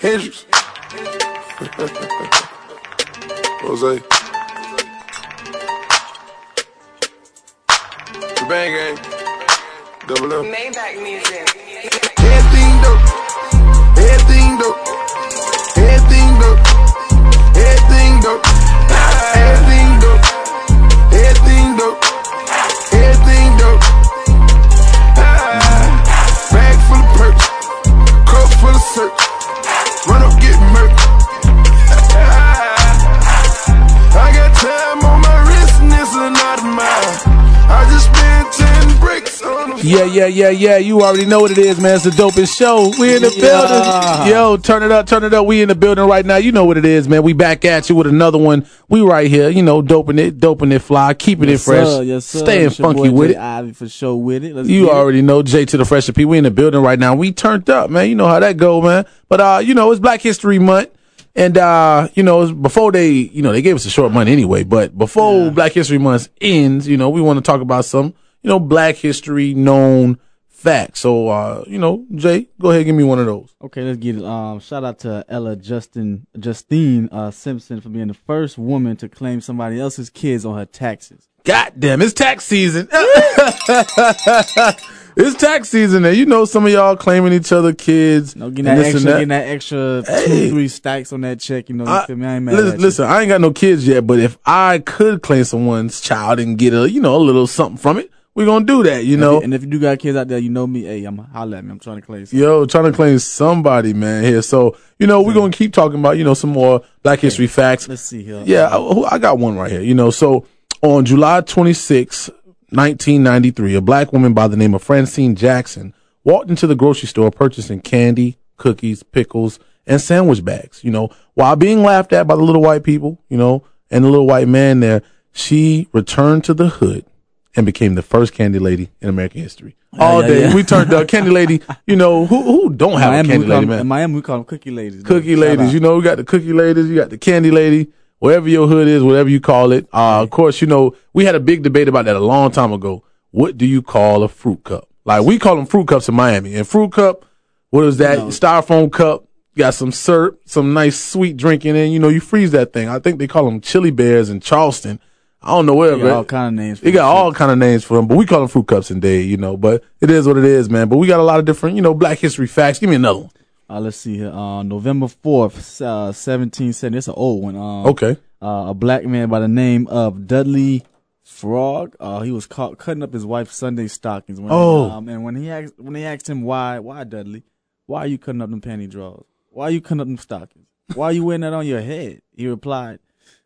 Hendrix. Jose. The bang gang. Double M. Maybach music. Everything dope. Everything dope. Everything dope. Everything dope. Yeah, yeah, yeah, yeah. You already know what it is, man. It's the dopest show. We in the Yeah. building. Yo, turn it up, turn it up. We in the building right now. You know what it is, man. We back at you with another one. We right here, you know, doping it, doping it fly, keeping it fresh, Sir, yes, sir. staying funky with Jay it. Ivy for sure with it. Let's You get it. already know J to the fresh P. We in the building right now. We turned up, man. You know how that go, man. But uh, you know, it's Black History Month. And uh, you know, before they, you know, they gave us a short month anyway, but before Black History Month ends, you know, we want to talk about some, you know, Black history known facts. So uh, you know, Jay, go ahead give me one of those. Okay, let's get it. Um, shout out to Ella Justin Justine uh, Simpson for being the first woman to claim somebody else's kids on her taxes. God damn, it's tax season. it's tax season, and you know some of y'all claiming each other kids. No, getting that extra, and getting that extra Hey. two, three stacks on that check. You know, you I-? I ain't mad listen, listen, I ain't got no kids yet, but if I could claim someone's child and get a, you know, a little something from it, we're gonna do that, you know. and if you do got kids out there, you know me. Hey, I'm holla at me. I'm trying to claim. Yo, trying to claim somebody, man, here. So, you know, we're gonna keep talking about, you know, some more Black History facts. Let's see here. Yeah, I, I got one right here. You know, so on July 26, 1993, a black woman by the name of Francine Jackson walked into the grocery store purchasing candy, cookies, pickles, and sandwich bags. You know, while being laughed at by the little white people, you know, and the little white man there, she returned to the hood and became the first candy lady in American history. All yeah, day, yeah. we turned up candy lady. You know, who who don't have Miami, a candy lady, them, man? in Miami, we call them cookie ladies. cookie ladies. You know, we got the cookie ladies, you got the candy lady, wherever your hood is, whatever you call it. Uh, of course, you know, we had a big debate about that a long time ago. What do you call a fruit cup? Like we call them fruit cups in Miami. And fruit cup, what is that? Styrofoam cup. Got some syrup, some nice sweet drink in it. You know, you freeze that thing. I think they call them chili bears in Charleston. I don't know where, got all kind of names. for they got all kind of names for them, but we call them fruit cups and day, you know. But it is what it is, man. But we got a lot of different, you know, Black History facts. Give me another one. Uh, let's see here. Uh, November 4th, uh, 1770. It's an old one. Um, Okay. Uh, a black man by the name of Dudley Frog. Uh, he was caught cutting up his wife's Sunday stockings. When, Oh. Um, and when he asked, when they asked him why, why Dudley, why are you cutting up them panty drawers? Why are you cutting up them stockings? Why are you wearing that on your head? He replied,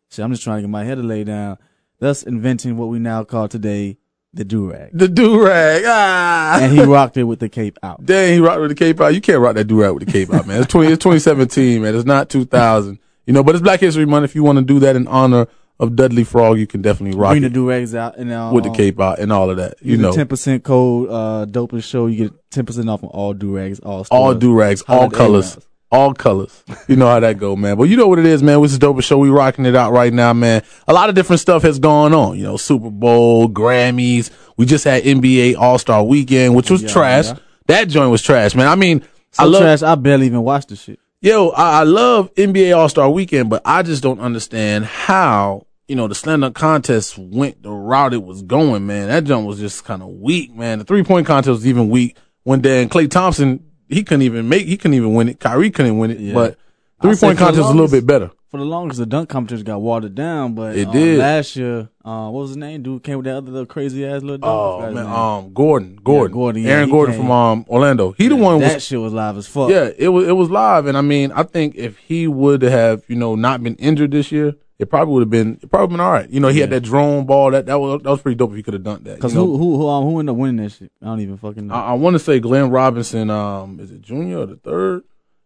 "See, I'm just trying to get my head to lay down." Thus inventing what we now call today the do rag. The do rag. Ah. And he rocked it with the cape out. Dang, he rocked with the cape out. You can't rock that do rag with the cape out, man. It's twenty. It's twenty seventeen, man. It's not two thousand. You know, but it's Black History Month. If you want to do that in honor of Dudley Frog, you can definitely rock Bring the it do rags out and uh, with the cape out and all of that. You know, ten percent code uh dopest show. You get ten percent off on all do rags, all all do rags, all colors. All colors. You know how that go, man. But you know what it is, man. This is dope show. We rocking it out right now, man. A lot of different stuff has gone on. You know, Super Bowl, Grammys. We just had NBA All Star Weekend, which was Yeah, trash. yeah. That joint was trash, man. I mean, So I love trash. I barely even watched the shit. Yo, I, I love NBA All Star Weekend, but I just don't understand how you know the slam dunk contest went the route it was going. Man, that joint was just kind of weak. Man, the three point contest was even weak. When then Klay Thompson, he couldn't even make, he couldn't even win it. Kyrie couldn't win it, Yeah. but three point contest was a little bit better. For the longest, the dunk competition got watered down, but It um, did. last year. Uh, what was his name? Dude came with that other little crazy ass little dunk. Oh man, um, Gordon, Gordon, Gordon, yeah, Aaron Gordon came. from um Orlando. He the one was that shit was live as fuck. Yeah, it was it was live, and I mean, I think if he would have, you know, not been injured this year, it probably would have been it probably been all right. You know, he had that drone ball that that was that was pretty dope if he could have done that. Because you know? who who who um, who ended up winning that shit? I don't even fucking know. I, I want to say Glenn Robinson. Um, is it junior or the third?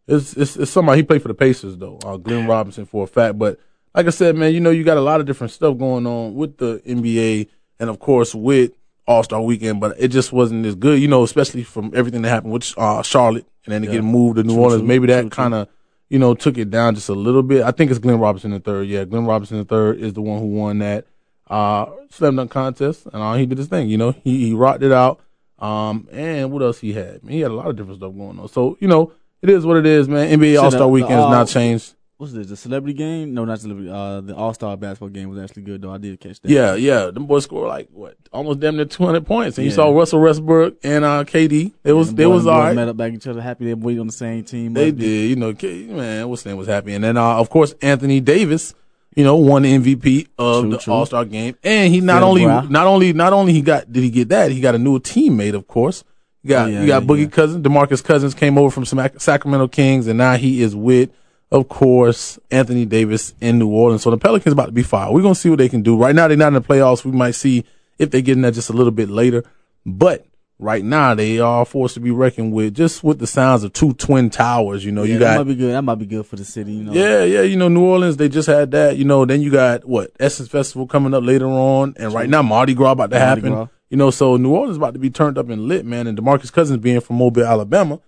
It's it's, it's somebody he played for the Pacers though. Uh, Glenn Robinson for a fact, but like I said, man, you know, you got a lot of different stuff going on with the NBA, and of course with All Star Weekend, but it just wasn't as good. You know, especially from everything that happened with uh, Charlotte, and then to get moved to New True, Orleans. true, Maybe that kind of you know took it down just a little bit. I think it's Glenn Robinson the third. Yeah, Glenn Robinson the third is the one who won that uh slam dunk contest, and uh, he did his thing. You know, he he rocked it out. Um, and what else he had? Man, he had a lot of different stuff going on. So you know, it is what it is, man. NBA All Star Weekend has not changed. What's this? The celebrity game? No, not celebrity. Uh, the All Star basketball game was actually good though. I did catch that. Yeah, yeah. Them boys scored like what, almost damn near two hundred points. And you saw Russell Westbrook and uh, KD. It was, boys- was all right. Met up back each other, happy they were on the same team. They did, you know, K- man, what's name was happy. And then, uh, of course, Anthony Davis, you know, won the MVP of True, the. All Star game. And he not Phil only, Brown. not only, not only he got, did he get that? He got a new teammate, of course. You got, Oh, yeah, you got yeah, Boogie yeah. Cousins, DeMarcus Cousins came over from Sac- Sacramento Kings, and now he is with, of course, Anthony Davis in New Orleans. So the Pelicans about to be fired. We're going to see what they can do. Right now, they're not in the playoffs. We might see if they get in there just a little bit later. But right now, they are forced to be reckoned with just with the sounds of two twin towers. You know, Yeah, you got. that might be good. That might be good for the city. You know. yeah, yeah. You know, New Orleans, they just had that. You know, then you got what Essence Festival coming up later on, and right now Mardi Gras about to Mardi happen. Gras. You know, so New Orleans about to be turned up and lit, man. And Demarcus Cousins being from Mobile, Alabama,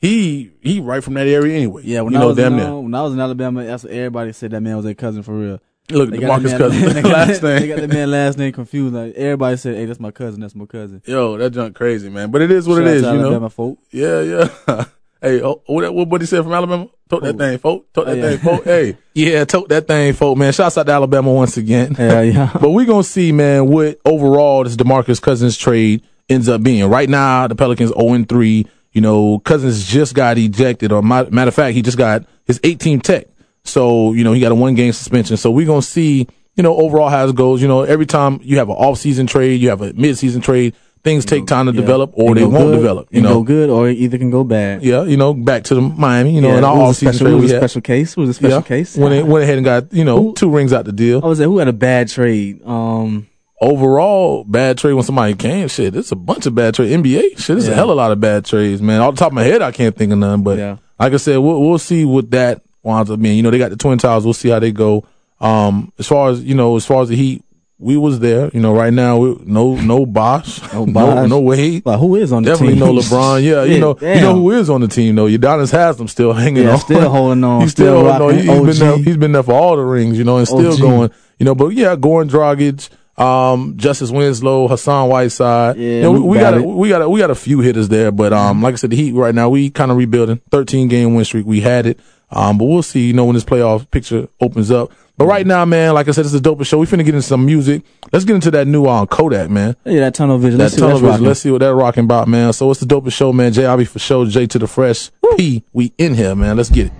he he right from that area anyway. Yeah, when you I know, was damn in, near. uh, when I was in Alabama, that's what everybody said that man was their cousin for real. Look, They Demarcus that Cousins man- they got- last They name. got the man last name confused. Like everybody said, "Hey, that's my cousin. That's my cousin." Yo, that junk crazy, man. But it is what Shout it is, you know. Folk. Yeah, yeah. hey, oh, what what buddy said from Alabama? Tote that thing, folk. Tote that Oh, yeah. thing, folk. Hey, yeah, tote that thing, folk. Man, shouts out to Alabama once again. Yeah, yeah. But we're gonna see, man, what overall this Demarcus Cousins trade ends up being. Right now, the Pelicans 0 and 3. You know, Cousins just got ejected, or ma- matter of fact, he just got his 18 tech. So, you know, he got a one game suspension. So we're gonna see, you know, overall how it goes. You know, every time you have an off season trade, you have a mid season trade, things take time to Yeah. develop or they won't good, develop. You know, go good or it either can go bad. yeah, you know, back to the Miami, you know, Yeah, in our it was off season it was a special case. It was a special yeah, case. when they went ahead and got, you know, Who- two rings out the deal. I was like, who had a bad trade? Um, overall bad trade when somebody came. Shit, it's a bunch of bad trade. NBA, shit, it's a hell of a lot of bad trades, man. Off the top of my head, I can't think of none. But Yeah. like I said, we'll, we'll see what that winds up being. You know, they got the Twin Towers. We'll see how they go. Um, as far as you know, as far as the Heat, we was there. You know, right now, we, no, no Bosh, No no, Bosh. no Wade. like who is on the Definitely team? no LeBron. Yeah, you know, you know who is on the team though. Udonis Haslem still hanging Yeah, on, still holding on, He's still still, no, rocking he, has been there. He's been there for all the rings, you know, and still OG. going. You know, but yeah, Goran Dragic, um, Justice Winslow, Hassan Whiteside. Yeah, you know, we, we got a, we got a, we got a few hitters there, but um, like I said, the Heat right now we kind of rebuilding. Thirteen game win streak, we had it. Um, but we'll see. You know, when this playoff picture opens up. But right now, man, like I said, it's a dope show. We finna get into some music. Let's get into that new um, Kodak, man. Yeah, that tunnel vision. That Let's see what that's television. rocking. Let's see what that rocking about, man. So it's the dopest show, man. Jivey Fasho, J to the fresh. P, we in here, man. Let's get it.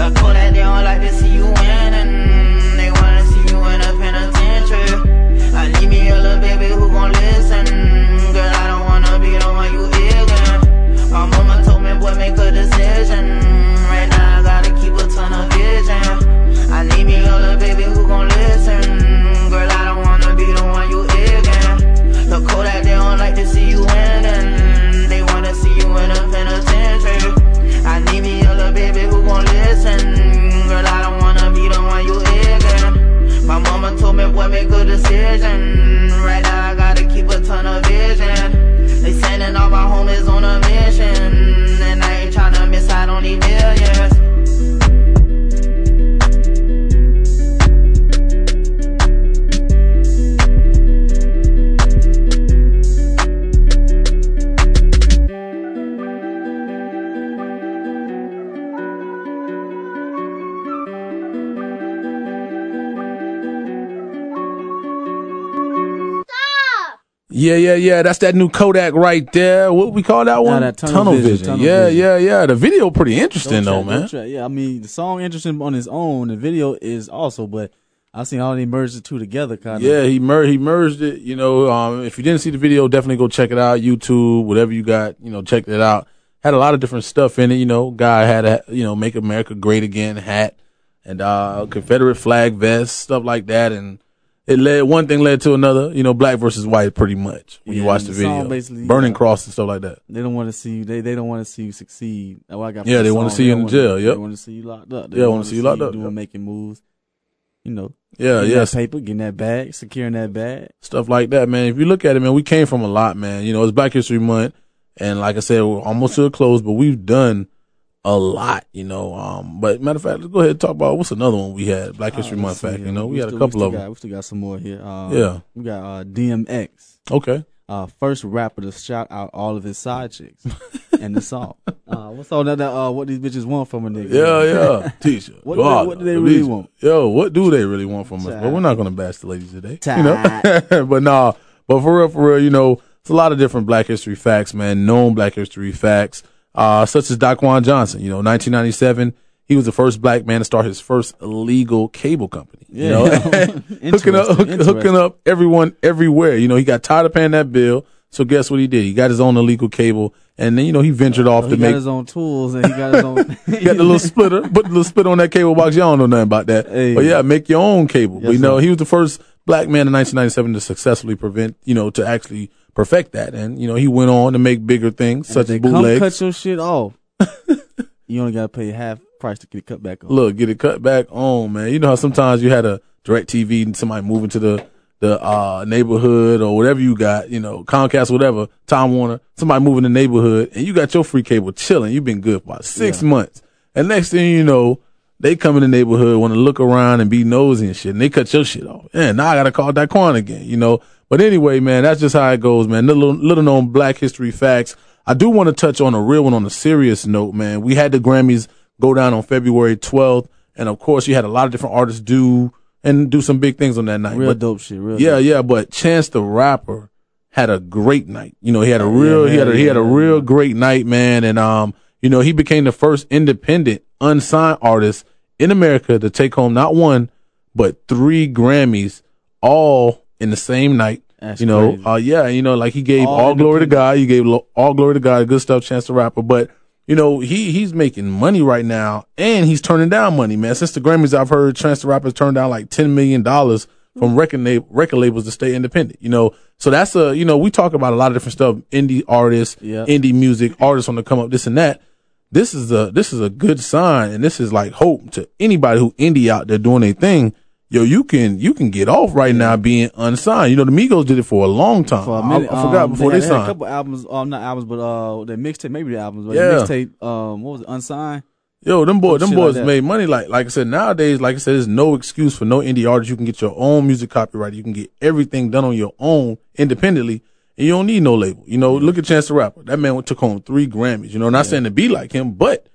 Look who that they don't like to see you winning. They wanna see you in a penitentiary. I need me a little baby who gon' listen. A Yeah, yeah, yeah. That's that new Kodak right there. What we call that one? that tunnel vision, tunnel yeah, vision. yeah, yeah. The video pretty interesting Don't though, man. Yeah, I mean the song interesting on its own. The video is also, but I seen how they merged the two together. Kind of. Yeah, he mer- he merged it. You know, um, if you didn't see the video, definitely go check it out. YouTube, whatever you got, you know, check it out. Had a lot of different stuff in it. You know, guy had a you know "Make America Great Again" hat and uh Confederate flag vest, stuff like that, and it led one thing led to another. You know, black versus white, pretty much when you watch the video. Burning uh, cross and stuff like that. They don't want to see you. They they don't want to see you succeed. What I got. Yeah, the they wanna see you in wanna- jail, yep. They want to see you locked up. They Yeah, wanna wanna see you locked up, Doing yep. making moves. You know, Yeah, that paper, getting that bag, securing that bag. stuff like that, man. If you look at it, man, we came from a lot, man. You know, it's Black History Month, and like I said, we're almost to a close, but we've done a lot, you know. Um, but matter of fact, let's go ahead and talk about what's another one we had, Black History Uh, Month fact. You know, we, had a couple of got, them. We still got some more here. Uh, Yeah. we got uh, DMX. Okay, uh, first rapper to shout out all of his side chicks and the song. Uh, what's all that? that, Uh, what these bitches want from a nigga? yeah, yeah, teacher. What do they- what do they really want? Yo, what do they really want from us? Child. But we're not gonna bash the ladies today, you know. but nah, but for real, for real, you know, it's a lot of different Black History facts, man. Known Black History facts, uh, such as Daquan Johnson. You know, 1997, he was the first black man to start his first illegal cable company. You Yeah. know, hooking up, hook, hooking up everyone everywhere. You know, he got tired of paying that bill. So guess what he did? He got his own illegal cable, and then you know he ventured off So to make his own tools and he got his own. he got the little splitter, put the little splitter on that cable box. Y'all don't know nothing about that. Hey. But yeah, make your own cable. but Yes, you know, sir. he was the first black man in 1997 to successfully prevent, you know, to actually perfect that. And, you know, he went on to make bigger things And such as come cut your shit off. you only got to pay half price to get it cut back on. Look, get it cut back on, man. You know how sometimes you had a direct TV and somebody moving to the, the, uh, neighborhood or whatever you got, you know, Comcast, whatever, Time Warner, somebody moving the neighborhood and you got your free cable chilling. You've been good for about six Yeah. months. And next thing you know, they come in the neighborhood, want to look around and be nosy and shit, and they cut your shit off. And now I gotta call Daquan again, you know. But anyway, man, that's just how it goes, man. Little, little known black history facts. I do want to touch on a real one on a serious note, man. We had the Grammys go down on February 12th, and of course, you had a lot of different artists do and do some big things on that night. Real But- dope shit. Real yeah, dope. yeah, but Chance the Rapper had a great night. You know, he had a real, he man, had a, he had a yeah, real great night, man. And, um, you know, he became the first independent unsigned artist in America to take home not one, but three Grammys all in the same night. That's you know, uh, yeah, you know, like he gave All all, glory to. God. He gave lo- all glory to God. Good stuff, Chance the Rapper. But you know, he he's making money right now, and he's turning down money, man. Since the Grammys, I've heard Chance the Rapper's turned down like ten million dollars from record record labels to stay independent. You know, so that's a you know we talk about a lot of different stuff, indie artists, Yeah. indie music, artists on the come up, this and that. This is a this is a good sign, and this is like hope to anybody who indie out there doing their thing. Yo, you can you can get off right now being unsigned. You know, the Migos did it for a long time. for a I- minute. I, forgot um, before they, they, had a couple albums, um, not albums, but uh, the mixtape, maybe the albums, but Yeah. the mixtape, um, what was it, unsigned? Yo, them boys, them shit like boys made money. Like, like I said, nowadays, like I said, there's no excuse for no indie artist. You can get your own music copyright. You can get everything done on your own independently, you don't need no label. You know, look at Chance the Rapper. That man took home three Grammys. You know, not saying to be like him, but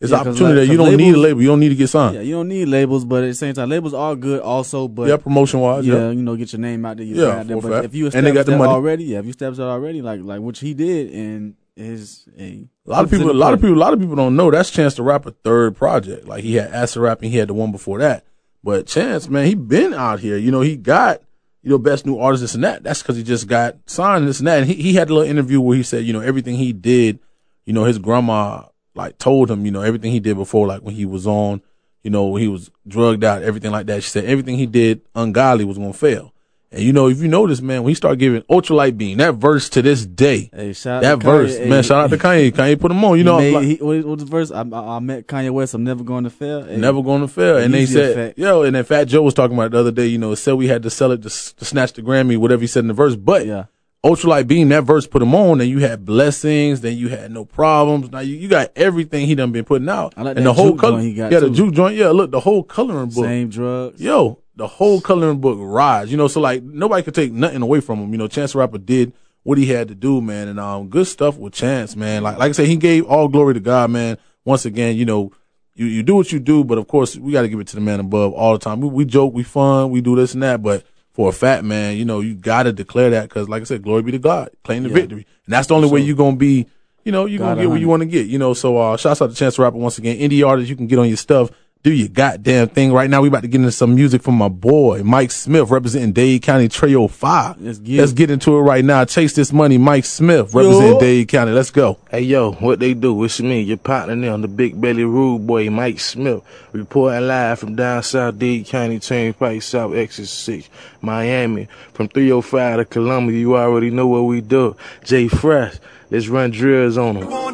it's Yeah, opportunity like- that you don't need a label. You don't need to get signed. Yeah, you don't need labels, but at the same time, labels are good also. But Yeah, promotion wise. yeah, Yeah. you know, get your name out there. You Yeah, there. But fact. if you And they got the money. already, yeah, if you established out already, like like which he did, and his a A lot of people, a lot of people, a lot of people don't know that's Chance the Rapper third project. Like he had Acid Rap and he had the one before that. But Chance, man, he been out here. You know, he got you know best new artist this and that. That's because he just got signed this and that. And he he had a little interview where he said, you know, everything he did, you know, his grandma like told him, you know, everything he did before, like when he was on, you know, when he was drugged out, everything like that. She said everything he did ungodly was gonna fail. And you know, if you notice, man, when he started giving Ultralight Beam, that verse to this day, Hey, shout that verse, Kanye. man, Hey, shout out to Kanye. Kanye put him on. You know, made- like- he, what, what's the verse? I, I, I met Kanye West. I'm never going to fail. Hey, Never going to fail. And they said, effect. yo, and then Fat Joe was talking about it the other day, you know, said we had to sell it to, to snatch the Grammy, whatever he said in the verse. But Yeah. Ultralight Beam, that verse put him on, and you had blessings, then you had no problems. Now you, you got everything he done been putting out. Like and the whole color, he got, yeah, the too. juke joint, yeah, look, the whole coloring book. Same drugs. Yo, the whole coloring book rides, you know, so like nobody could take nothing away from him. You know, Chance Rapper did what he had to do, man, and um, good stuff with Chance, man. Like like I said, he gave all glory to God, man. Once again, you know, you, you do what you do, but of course we got to give it to the man above all the time. We, we joke, we fun, we do this and that, but for a fat man, you know, you got to declare that because, like I said, glory be to God, claim the Yeah. victory, and that's the only way you're gonna be. You know, you're God gonna get what you want to get. You know, so uh shouts out to Chance Rapper once again. Indie artists, you can get on your stuff. Do your goddamn thing. Right now, we about to get into some music from my boy, Mike Smith, representing Dade County Trio 5. Let's get Let's get into it right now. Chase this money, Mike Smith, representing Yo. Dade County. Let's go. Hey yo, what they do? It's me, your partner there on the Big Belly Rude Boy, Mike Smith, reporting live from down south Dade County Turnpike, South Exit 6, Miami. From 305 to Columbia, you already know what we do. Jay Fresh, let's run drills on them.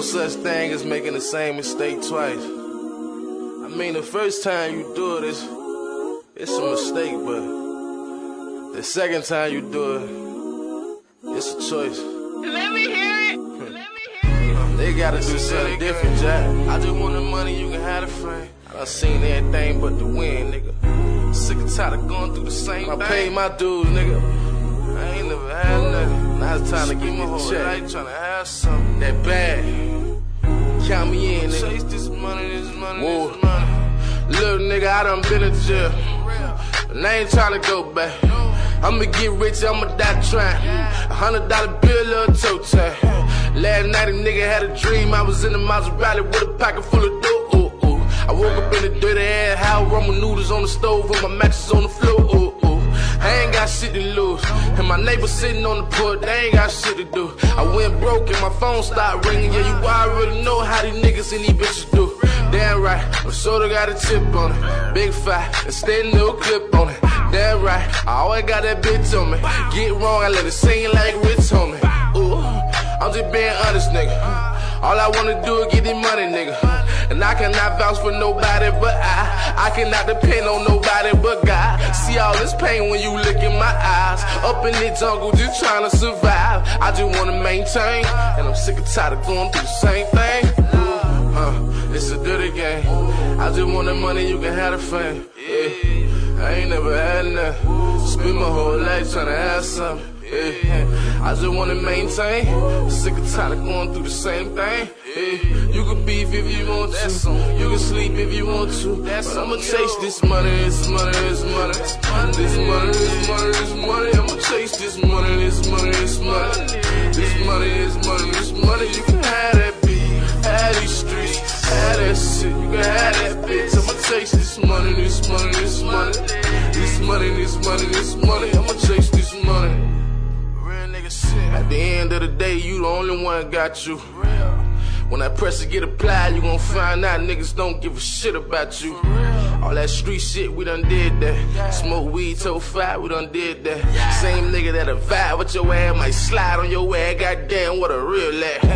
No such thing as making the same mistake twice. I mean, the first time you do it, it's, it's a mistake, but the second time you do it, it's a choice. Let me hear it. Hmm. Let me hear it. They gotta do something different, Jack. I just want the money, you can have the fame. I done seen everything but the win, nigga. Sick and tired of going through the same thing. I paid my dues, nigga. I ain't never had nothing. Now it's time to give me the check. I ain't tryna have something that bad. Count me in, nigga. Chase this money, this money, this money. Little nigga, I done been in jail. And I ain't tryna go back. I'ma get rich, I'ma die trying. A hundred dollar bill, little toe tag. Last night a nigga had a dream. I was in the Maserati with a pocket full of dough. I woke up in a dirty ass house, ramen noodles on the stove, and my mattress on the floor. Ooh. I ain't got shit to lose. And my neighbor sitting on the porch, they ain't got shit to do. I went broke and my phone started ringing. Yeah, you already know how these niggas and these bitches do. Damn right, I'm got a tip on it. Big five, and stay no clip on it. Damn right, I always got that bitch on me. Get wrong, I let it sing like Rich on me. Ooh, I'm just being honest, nigga. All I wanna do is get this money, nigga. And I cannot vouch for nobody but I. I cannot depend on nobody but God. See all this pain when you look in my eyes. Up in the jungle, just trying to survive. I just wanna maintain. And I'm sick and tired of going through the same thing. Ooh, huh, it's a dirty game. I just want the money, you can have the fame. Yeah, I ain't never had nothing. Spend my whole life trying to have something. Yeah, I just wanna maintain. Sick and tired of going through the same thing. Yeah, you can beef if you want to. You can sleep if you want to. But I'ma chase this money, this money, this money. This money, this money, this money. I'ma chase this money, this money, this money. This money, this money, this money. You can have that beat, have these streets, have that shit. You can have that bitch. I'ma chase this money, this money, this money. This money, this money, this money. I'ma chase this money. At the end of the day, you the only one got you. When that pressure get applied, you gon' find out niggas don't give a shit about you. All that street shit, we done did that. Smoke weed, toe five, we done did that. Same nigga that a vibe with your ass, might slide on your ass. Goddamn, what a real lad.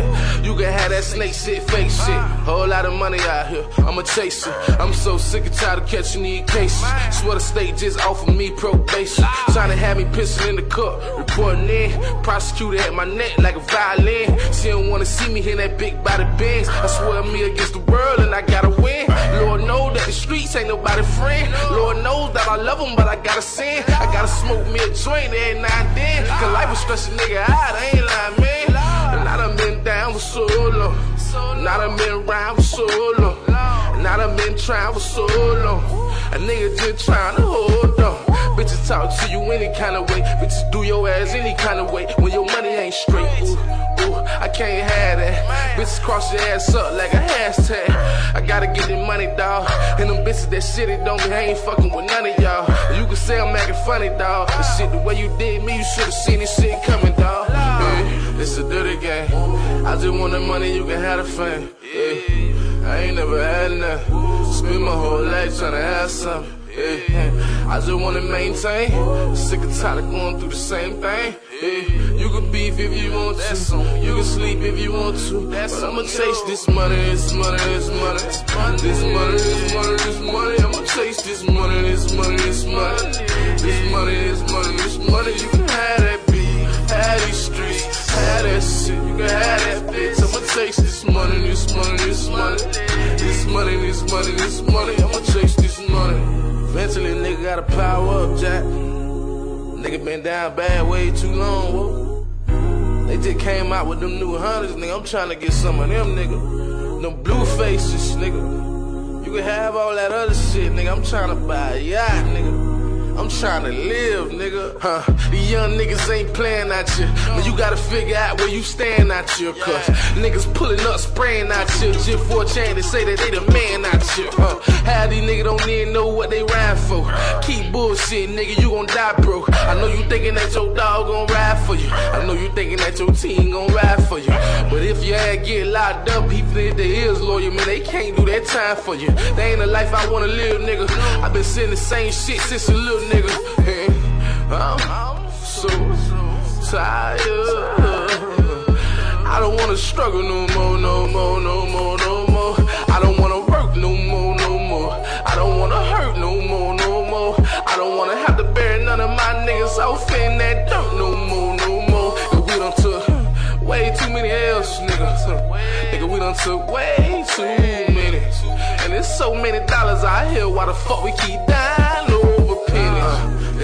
Can have that snake shit, fake shit. Whole lot of money out here, I'ma chase it. I'm so sick and tired of catching these cases. Swear the state just offered me probation. Trying to have me pissing in the cup, reporting in. Prosecutor at my neck like a violin. She don't wanna see me in that big body Benz. I swear me against the world and I gotta win. Lord know that the streets ain't nobody friend. Lord knows that I love them, but I gotta sin. I gotta smoke me a joint every now and then. Cause life will stress a nigga out, I ain't lying, man. Around for so long. And I done been trying for so long. A nigga just trying to hold on. Bitches talk to you any kind of way. Bitches do your ass any kind of way. When your money ain't straight. Ooh, ooh, I can't have that. Bitches cross your ass up like a hashtag. I gotta get the money, dawg. And them bitches that shit it don't mean I ain't fucking with none of y'all. You can say I'm acting funny, dawg. But shit, the way you did me, you should've seen this shit coming, dawg. It's a dirty game. I just want the money, you can have the fame. Yeah, I ain't never had nothing. Spend my whole life tryna have something. Yeah, I just wanna maintain. Sick and tired of going through the same thing. Yeah, you can beef if you want to. You can sleep if you want to. But I'ma chase this money, this money, this money. This money, this money, this money. I'ma chase this money, this money, this money. This money, this money, this money. You can have that have these streets, have that shit. You can have that bitch. I'ma chase this money, this money, this money. This money, this money, this money. I'ma chase this money. Eventually, nigga gotta power up, Jack. Nigga been down bad way too long, whoa. They just came out with them new hunters, nigga. I'm trying to get some of them, nigga. Them blue faces, nigga. You can have all that other shit, nigga. I'm trying to buy a yacht, nigga. I'm trying to live, nigga. Huh? The young niggas ain't playing at you. But you gotta figure out where you stand out here. Cause niggas pulling up, spraying out you. Just for a chance to say that they the man out here. Huh? How these niggas don't even know what they ride for. Keep bullshit, nigga, you gon' die broke. I know you thinking that your dog gon' ride for you. I know you thinking that your team gon' ride for you. But if your ass get locked up, people if the is lawyer, man, they can't do that time for you. They ain't a life I wanna live, nigga. i been saying the same shit since a little nigga. Hey, I'm so tired. I don't wanna struggle no more, no more, no more, no more. I don't wanna work no more, no more. I don't wanna hurt no more, no more. I don't wanna have to bury none of my niggas off in that dirt no more, no more. Cause we done took way too many L's, nigga. Nigga, we done took way too many. And there's so many dollars out here, why the fuck we keep dying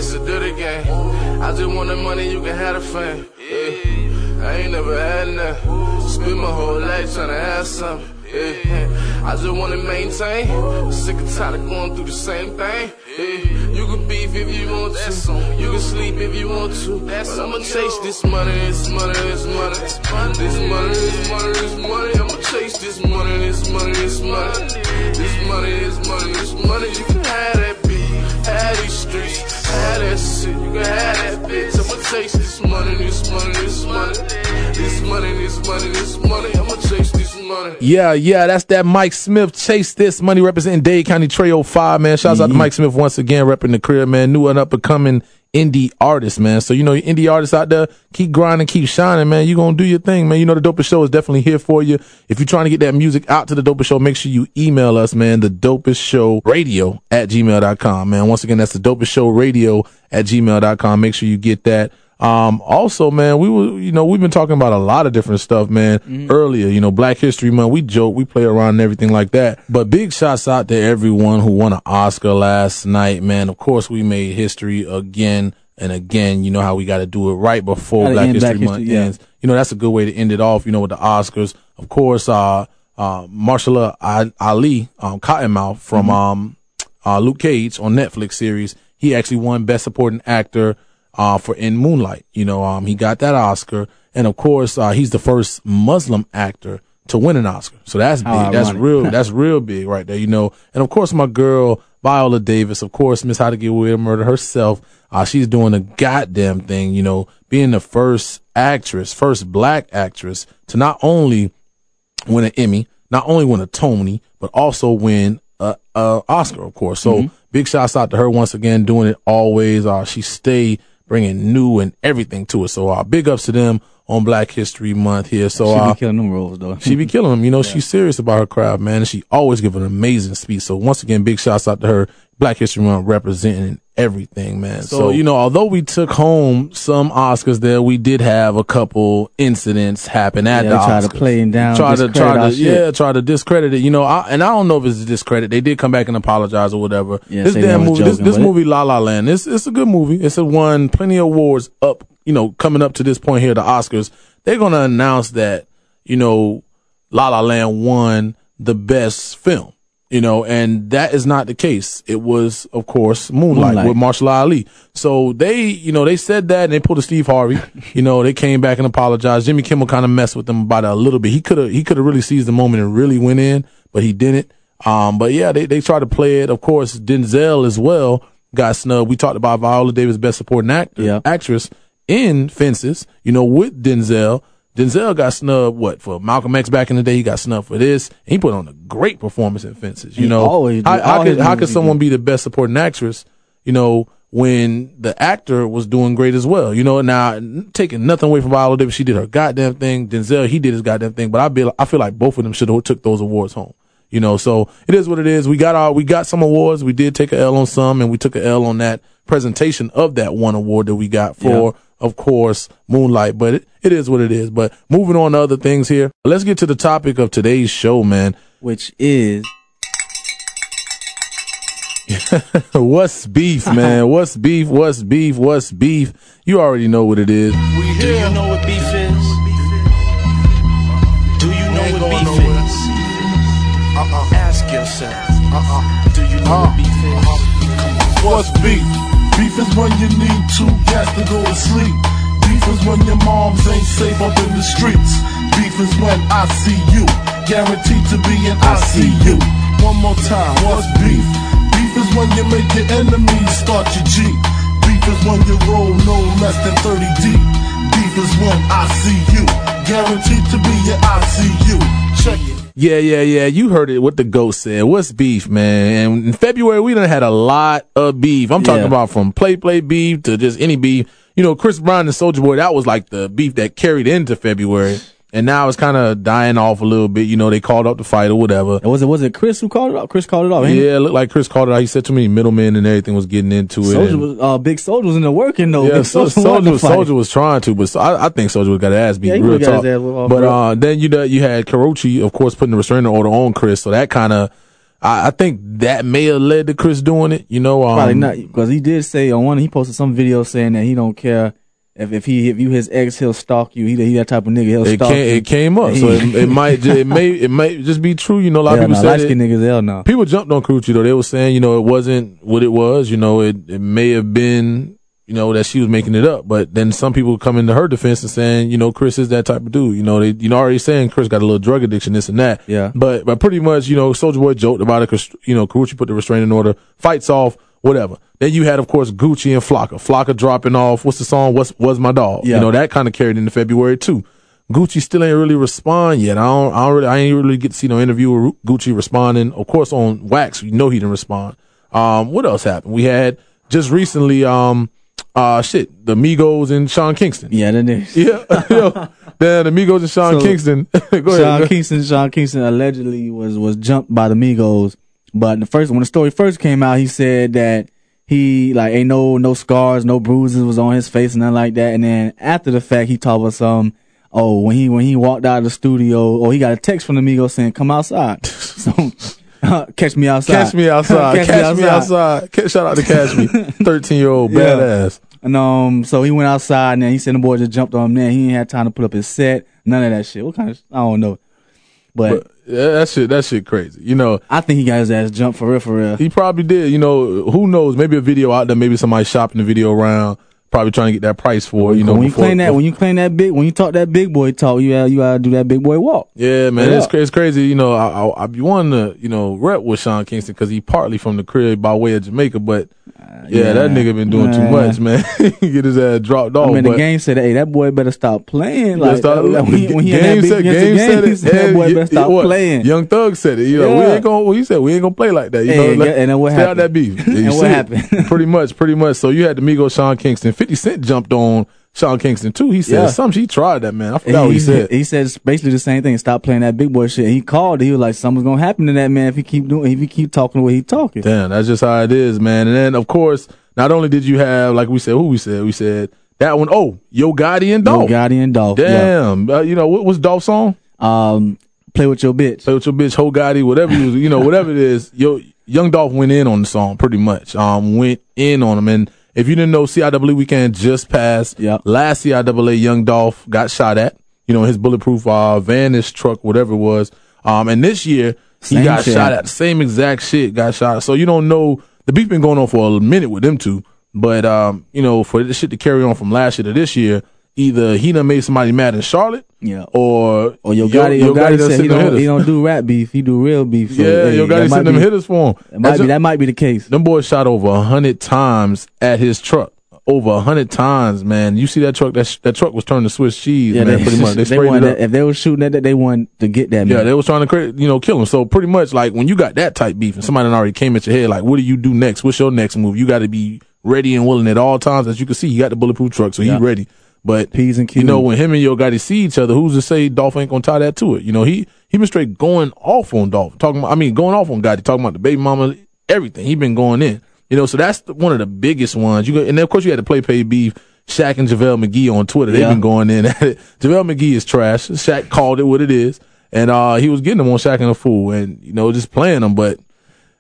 over pennies? It's a dirty game. I just want the money, you can have the fame. Yeah. I ain't never had nothing. Spend my whole life trying to have something. Yeah. I just wanna maintain. Sick and tired of going through the same thing. Yeah. You can beef if you want to. You can sleep if you want to. But I'ma chase this money, this money, this money. This money, this money, this money. I'ma chase this money, this money, this money. This money, this money, this money. You can have that beat, have these streets, have that shit. You can have that bitch. I'ma chase this money, this money, this money. This money, this money, this money. I'ma chase this money. Yeah, yeah, that's that Mike Smith. Chase this money representing Dade County Trail 5, man. Shouts out to mm-hmm. Mike Smith once again, repping the career, man. New and up and coming indie artist, man. So, you know, indie artists out there, keep grinding, keep shining, man. You're going to do your thing, man. You know, the Dopest Show is definitely here for you. If you're trying to get that music out to the Dopest Show, make sure you email us, man. The Dopest Show Radio at gmail.com, man. Once again, that's the Dopest Show Radio at gmail.com. Make sure you get that. Um, also, man, we were, you know, we've been talking about a lot of different stuff, man, earlier, you know, Black History Month. We joke, we play around and everything like that. But big shots out to everyone who won an Oscar last night, man. Of course, we made history again and again. You know how we got to do it right before Black History Black Month History, yeah. ends. You know, that's a good way to end it off, you know, with the Oscars. Of course, uh, uh, Mahershala Ali, um, Cottonmouth from, um, uh, Luke Cage on Netflix series. He actually won Best Supporting Actor uh, for In Moonlight. You know, um, he got that Oscar, and of course, uh, he's the first Muslim actor to win an Oscar. So that's big. How That's real. that's real big right there. You know, and of course, my girl Viola Davis, of course, Miss How to Get Away with Murder herself. Uh, she's doing a goddamn thing, you know, being the first actress, first black actress to not only win an Emmy, not only win a Tony, but also win a, a Oscar, of course. So big shouts out to her once again, doing it always. Uh, she stay bringing new and everything to it. So uh, big ups to them on Black History Month here. So She uh, be killing them roles though. she be killing them. You know, she's serious about her craft, man. And she always give an amazing speech. So once again, big shouts out to her. Black History Month representing everything, man. So, you know, although we took home some Oscars there, we did have a couple incidents happen at Yeah, the they tried to play it down, Try to, try our to, shit. yeah, try to discredit it. You know, I, and I don't know if it's a discredit. They did come back and apologize or whatever. Yeah, this damn movie, this, joking, this but it- movie, La La Land, it's, it's a good movie. It's a won plenty of awards up, you know, coming up to this point here, the Oscars. They're going to announce that, you know, La La Land won the best film, you know, and that is not the case. It was, of course, Moonlight, Moonlight. with Mahershala Ali. So they, you know, they said that and they pulled a Steve Harvey. you know, they came back and apologized. Jimmy Kimmel kind of messed with them about it a little bit. He could have, he could have really seized the moment and really went in, but he didn't. Um, but yeah, they, they tried to play it. Of course, Denzel as well got snubbed. We talked about Viola Davis, best supporting actor, Yeah. actress in Fences, you know, with Denzel. Denzel got snubbed, what, for Malcolm X back in the day? He got snubbed for this. He put on a great performance in Fences. You He know, always how, how could, how could someone be the best supporting actress, you know, when the actor was doing great as well? You know, now taking nothing away from Viola Davis, she did her goddamn thing. Denzel, he did his goddamn thing, but I be, I feel like both of them should have took those awards home. You know, so it is what it is. We got our, we got some awards. We did take a L on some and we took a L on that presentation of that one award that we got for, of course, Moonlight, but it, it is what it is. But moving on to other things here. Let's get to the topic of today's show, man. Which is What's beef, man? What's beef? What's beef? What's beef? You already know what it is. We Do you know what beef is? Do you know what beef nowhere. is? Uh-uh. Ask yourself. Uh-uh. Do you know what uh-uh. beef is? Uh-huh. What's beef? Beef is when you need two cats to go to sleep. Beef is when your moms ain't safe up in the streets. Beef is when I see you, guaranteed to be an ICU. One more time, what's beef? Beef is when you make your enemies start your Jeep. Beef is when you roll no less than 30 deep. Beef is when I see you, guaranteed to be your ICU. Check it. Yeah, yeah, yeah. You heard it. What the ghost said. What's beef, man? And in February, we done had a lot of beef. I'm talking Yeah. about from play play beef to just any beef. You know, Chris Brown and Soulja Boy. That was like the beef that carried into February, and now it's kind of dying off a little bit. You know, they called up the fight or whatever. And was it was it Chris who called it out? Chris called it out. Yeah, it looked like Chris called it out. He said too many middlemen and everything was getting into it. Soulja was uh, big soldier was in the working though. Yeah, Soulja, was. Soulja was trying to, but so, I, I think Soulja got ass beat. Yeah, real got talk. his ass whooped off, but uh, then you know, you had Karrueche, of course, putting the restraining order on Chris, so that kind of, I, I think that may have led to Chris doing it. You know, um, Probably not because he did say on one he posted some video saying that he don't care if if he if you his ex he'll stalk you. He he that type of nigga. He'll It stalk came, you. it came up, so it, it might, it may, it may just be true. You know, a lot Hell of people said it. niggas hell no. People jumped on Karrueche though. They were saying, you know, it wasn't what it was. You know, it, it may have been, you know, that she was making it up. But then some people come into her defense and saying, you know, Chris is that type of dude. You know, they, you know, already saying Chris got a little drug addiction, this and that. Yeah. But, but pretty much, you know, Soulja Boy joked about it because, you know, Karrueche put the restraining order, fights off, whatever. Then you had, of course, Gucci and Flocka. Flocka dropping off. What's the song? What's, was my dog? Yeah. You know, that kind of carried into February too. Gucci still ain't really respond yet. I don't, I don't really, I ain't really get to see no interview with Gucci responding. Of course, on Wax, you know he didn't respond. Um, what else happened? We had just recently, um, uh, shit, the Migos and Sean Kingston. Yeah, that is. Yeah, yo, then the Migos and Sean So, Kingston. Go. Sean go- Kingston, Sean Kingston allegedly was was jumped by the Migos, but the first when the story first came out, he said that he like ain't no no scars, no bruises was on his face, nothing like that. And then after the fact, he told us um oh when he when he walked out of the studio, oh he got a text from the Migos saying come outside, so catch me outside, Catch me outside. Catch, me outside. Ca- Shout out to Catch Me. 13 year old Yeah. badass. And um, so he went outside, and then he said the boy just jumped on him. Then he ain't had time to put up his set, none of that shit. What kind of I don't know, but, But yeah, that shit, that shit crazy. You know, I think he got his ass jumped for real, for real. He probably did. You know, who knows? Maybe a video out there. Maybe somebody shopping the video around. probably trying to get that price for. You know, when you before- claim that, when you claim that big, when you talk that big boy talk, you gotta, you gotta do that big boy walk. Yeah, man, Yeah. it's, cra- it's crazy. You know, I, I, I be wanting to, you know, rep with Sean Kingston because he partly from the crib by way of Jamaica, but yeah, yeah. that nigga been doing too much, man. Get his ass dropped off. I mean, but the game said, "Hey, that boy better stop playing." Like, stop- like, when he, when he game said, the game said game, it. said, that boy yeah, better stop what? playing. Young Thug said it. You know, we ain't gonna. He said we ain't gonna play like that. You Hey, know, yeah, and then what stay out happened? that beef. And what happened? pretty much, pretty much. So you had the Migos, Sean Kingston. Fifty Cent jumped on Sean Kingston too. He said Yeah. something. He tried that man. I forgot what he said. He said basically the same thing. Stop playing that big boy shit. And he called. He was like, "Something's gonna happen to that man if he keep doing. If he keep talking the way he talking." Damn, that's just how it is, man. And then of course, not only did you have like we said, who we said, we said that one. Oh, Yo Gotti and Yo Dolph. Gotti and Dolph. Yeah. Damn, uh, you know what was Dolph's song? Um, play with your bitch. Play with your bitch, Ho Gotti, whatever you, you know, whatever it is. Yo, Young Dolph went in on the song pretty much. Um, went in on him, and if you didn't know, CIAA weekend just passed. Yep. Last CIAA, Young Dolph got shot at. You know, his bulletproof uh, van, his truck, whatever it was. Um, and this year he Same got shit shot at. Same exact shit got shot. So you don't know the beef been going on for a minute with them two. But um, you know, for this shit to carry on from last year to this year, either he done made somebody mad in Charlotte, Yeah. or Or Yo Gotti, Yo, Yo Gotti said he don't, he don't do rap beef. He do real beef. So, Yeah, hey, Yo that Gotti might sent them hitters for him. That might be a- that might be the case. them boys shot over a hundred times at his truck. Over a hundred times, man. You see that truck? That sh- that truck was turned to Swiss cheese, man. they, pretty much. They they sprayed it up. that- if they were shooting at that, they wanted to get that. Yeah, man. they was trying to create, you know, kill him. So pretty much, like when you got that type beef and somebody already came at your head, like, what do you do next? What's your next move? You got to be ready and willing at all times. As you can see, he got the bulletproof truck, so Yeah. he ready. But P's and you know, when him and Yo Gotti see each other, who's to say Dolph ain't gonna tie that to it? You know, he he been straight going off on Dolph, talking. About, I mean, going off on Gotti, talking about the baby mama, everything. He been going in. You know, so that's the, one of the biggest ones. You go, and then of course you had to play pay beef. Shaq and JaVale McGee on Twitter, they've Yeah. been going in at it. JaVale McGee is trash. Shaq called it what it is, and uh he was getting them on Shaq and a fool, and you know just playing them. But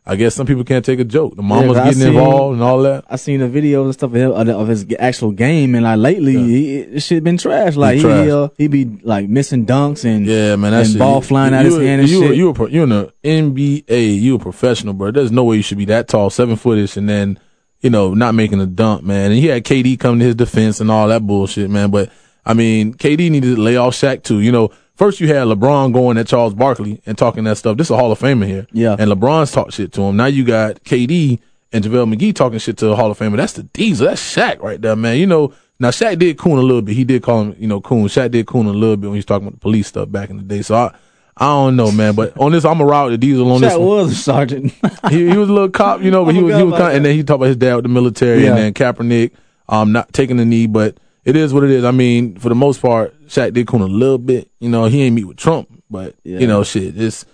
I guess some people can't take a joke. The mama's I getting seen- involved and all that. I seen the videos and stuff of, him, of, his actual game, and like lately, he, this shit been trash. Like he trash. uh, he be like missing dunks and Yeah, man, that's and ball flying out his hand and you, shit. You a, pro- you in the NBA, you a professional, bro. There's no way you should be that tall, seven footish, and then you know not making a dunk, man. And he had KD come to his defense and all that bullshit, man. But I mean, KD needed to lay off Shaq too. You know, first you had LeBron going at Charles Barkley and talking that stuff. This is a Hall of Famer here, Yeah. And LeBron's talked shit to him. Now you got KD and JaVale McGee talking shit to a Hall of Famer. That's the diesel. That's Shaq right there, man. You know. Now Shaq did coon a little bit. He did call him, you know, coon. Shaq did coon a little bit when he was talking about the police stuff back in the day. So I, I don't know, man. But on this, I'm gonna ride with the diesel on this Shaq one. was a sergeant. He, he was a little cop, you know, but he was he was kind, and then he talked about his dad with the military, Yeah. and then Kaepernick, um, not taking the knee, but it is what it is. I mean, for the most part, Shaq did coon a little bit. You know, he ain't meet with Trump, but Yeah. you know, shit, it's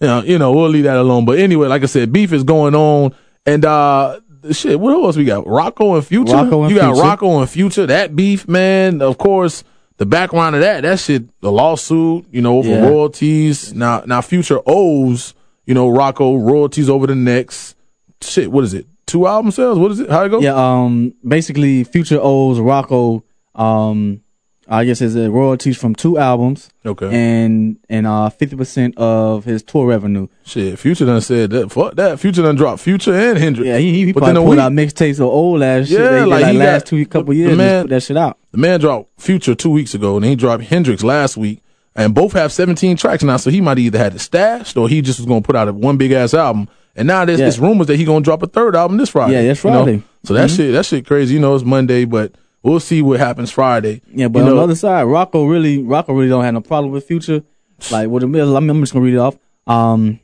you know, you know, we'll leave that alone. But anyway, like I said, beef is going on, and uh, shit, what else we got? Rocko and Future. Rocko and you got Future. Rocko and Future. That beef, man. Of course, the background of that, that shit, the lawsuit, you know, over Yeah. royalties. Now, now, Future owes, you know, Rocko royalties over the next shit. What is it? Two album sales? What is it? How it go? yeah, um, basically, Future owes Rocko, um, I guess it's uh, royalties from two albums Okay. and and uh fifty percent of his tour revenue. shit, Future done said that. Fuck that. Future done dropped Future and Hendrix. Yeah, he, he But probably then a pulled week- out mixtapes of old ass shit. Yeah, like like, last got- two couple years, man- put that shit out. The man dropped Future two weeks ago, and he dropped Hendrix last week, and both have 17 tracks now. So he might either had it stashed or he just was gonna put out a one big ass album. And now there's Yeah. it's rumors that he gonna drop a third album this Friday. Yeah, this you know? Friday. So that shit, that shit crazy. You know, it's Monday, but we'll see what happens Friday. Yeah, but you on know, the other side, Rocko really, Rocko really don't have no problem with Future. Like what it is, I'm, I'm just gonna read it off. Um,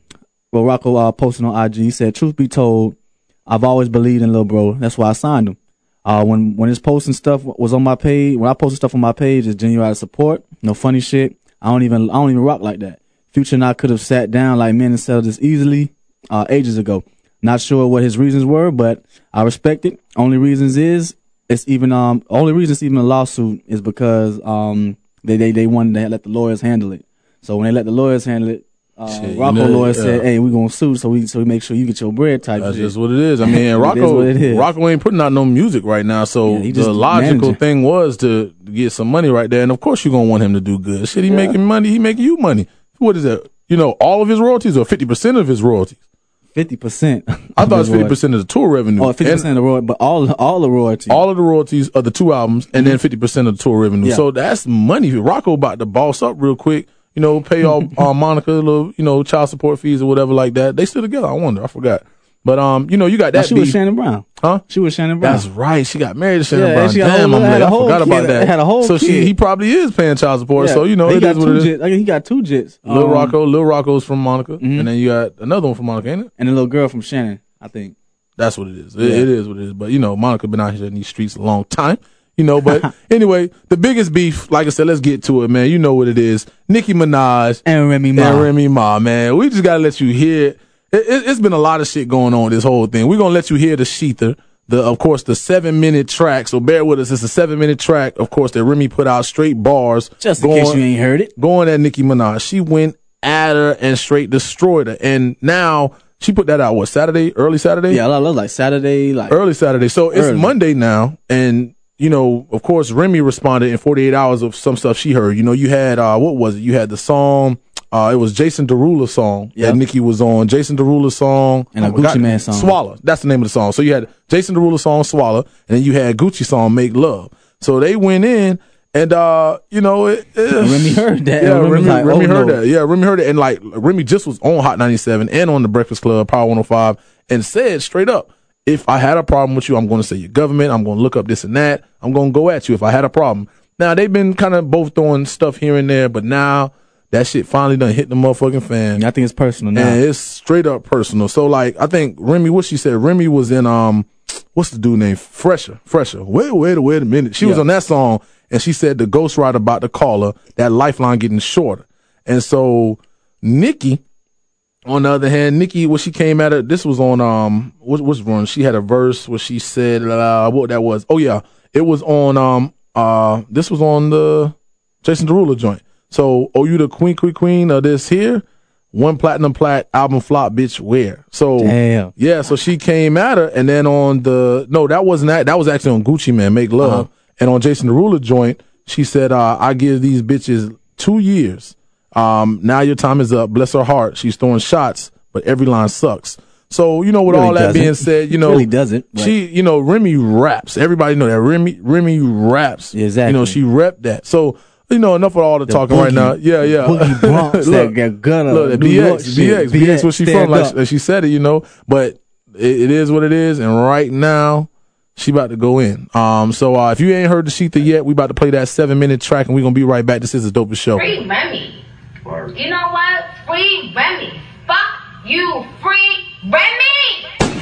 well, Rocko uh, posted on IG. He said, "Truth be told, I've always believed in Lil Bro. That's why I signed him. Uh, when when his posting stuff was on my page, when I posted stuff on my page, it's genuine out of support. No funny shit. I don't even I don't even rock like that. Future and I could have sat down like men and settled this easily uh, ages ago. Not sure what his reasons were, but I respect it. Only reasons is it's even um only reason it's even a lawsuit is because um they they they wanted to let the lawyers handle it. So when they let the lawyers handle it, uh, Shit, you Rocko know, lawyers yeah. said, "Hey, we gonna sue, so we so we make sure you get your bread." Type That's shit. just what it is. I mean, Rocko, what it is. Rocko ain't putting out no music right now. So Yeah, the logical managing. thing was to get some money right there. And of course, you're gonna want him to do good. Shit, he making money. He making you money. What is that? You know, all of his royalties or fifty percent of his royalties. Fifty percent. I thought it's fifty percent of the tour revenue. Oh, fifty percent of the royalty, but all all the royalty. all of the royalties of the two albums, and then fifty percent of the tour revenue. Yeah. So that's money. Rocko about to boss up real quick. You know, pay all uh, Monica a little, you know, child support fees or whatever like that. They still together. I wonder. I forgot. But um, you know, you got Now, that. she was. Shannon Brown. Huh? She was Shannon Brown. That's right. She got married to Shannon Yeah, Brown. she Damn, whole- I'm like, I whole forgot about that. Had a whole so she, he probably is paying child support. Yeah. So you know, he got what two it is. jits. I he got two jits. Lil Um, Rocko, Lil Rocko's from Monica, and then you got another one from Monica, ain't it? and a little girl from Shannon. I think. That's what it is. It, Yeah. it is what it is. But you know, Monica been out here in these streets a long time. You know, but anyway, the biggest beef, like I said, let's get to it, man. You know what it is. Nicki Minaj And Remy Ma. and Remy Ma, man. We just gotta let you hear. It, it, it's been a lot of shit going on this whole thing. We're gonna let you hear the Shether. The of course the seven minute track. So bear with us. It's a seven minute track. Of course that Remy put out straight bars. Just in case you ain't heard it. going at Nicki Minaj. She went at her and straight destroyed her. And now she put that out what Saturday, early Saturday Yeah, I love like Saturday, like early Saturday. So it's Monday now, and you know, of course, Remy responded in 48 hours of some stuff she heard. You know, you had uh, what was it? You had the song. Uh, it was Jason Derulo's song Yep. that Nicki was on. Jason Derulo's song And a my God, Gucci Mane song. Swallow. That's the name of the song. So you had Jason Derulo's song Swallow, and then you had Gucci song Make Love. So they went in. And uh, you know, it, it- Remy heard that. Yeah, Remy, like, Remy oh, heard no. that. Yeah, Remy heard it, and like Remy just was on Hot 97 and on the Breakfast Club, Power 105, and said straight up, if I had a problem with you, I'm going to say your government. I'm going to look up this and that. I'm going to go at you if I had a problem. Now they've been kind of both throwing stuff here and there, but now that shit finally done hit the motherfucking fan. I think it's personal now. And it's straight up personal. So like, I think Remy, what she said, Remy was in um, what's the dude name? Fresher, Fresher. Wait, wait, wait a minute. She was on that song, and she said the ghostwriter about to call her. That lifeline getting shorter, and so Nikki. On the other hand, Nikki, when she came at it, this was on um, what was wrong? She had a verse where she said, uh, what that was? Oh yeah, it was on um, uh, this was on the Jason Derulo joint. So, oh, you the queen, queen, queen of this here? One platinum plat album flop, bitch. Where? So, Damn. yeah. So she came at her, and then on the no, that wasn't that. That was actually on Gucci Mane, Make Love, and on Jason the Derulo joint, she said, uh, "I give these bitches two years. Um, now your time is up. Bless her heart. She's throwing shots, but every line sucks." So you know, with Really all that doesn't. being said, you know, Really doesn't, but- She, you know, Remy raps. Everybody know that Remy, Remy raps. Exactly. You know, she rep that. So. You know, enough of all the, talking right now. Yeah, yeah. Boogie Bronx, that got gutter, Look, New BX, York BX, shit. BX, where she from? Like, like she said it, you know. But it, it is what it is, and right now she about to go in. Um, so uh, if you ain't heard the Shether yet, we about to play that seven minute track, and we gonna be right back. This is the dopest show. Free Remy. You know what? Free Remy. Fuck you, free Remy.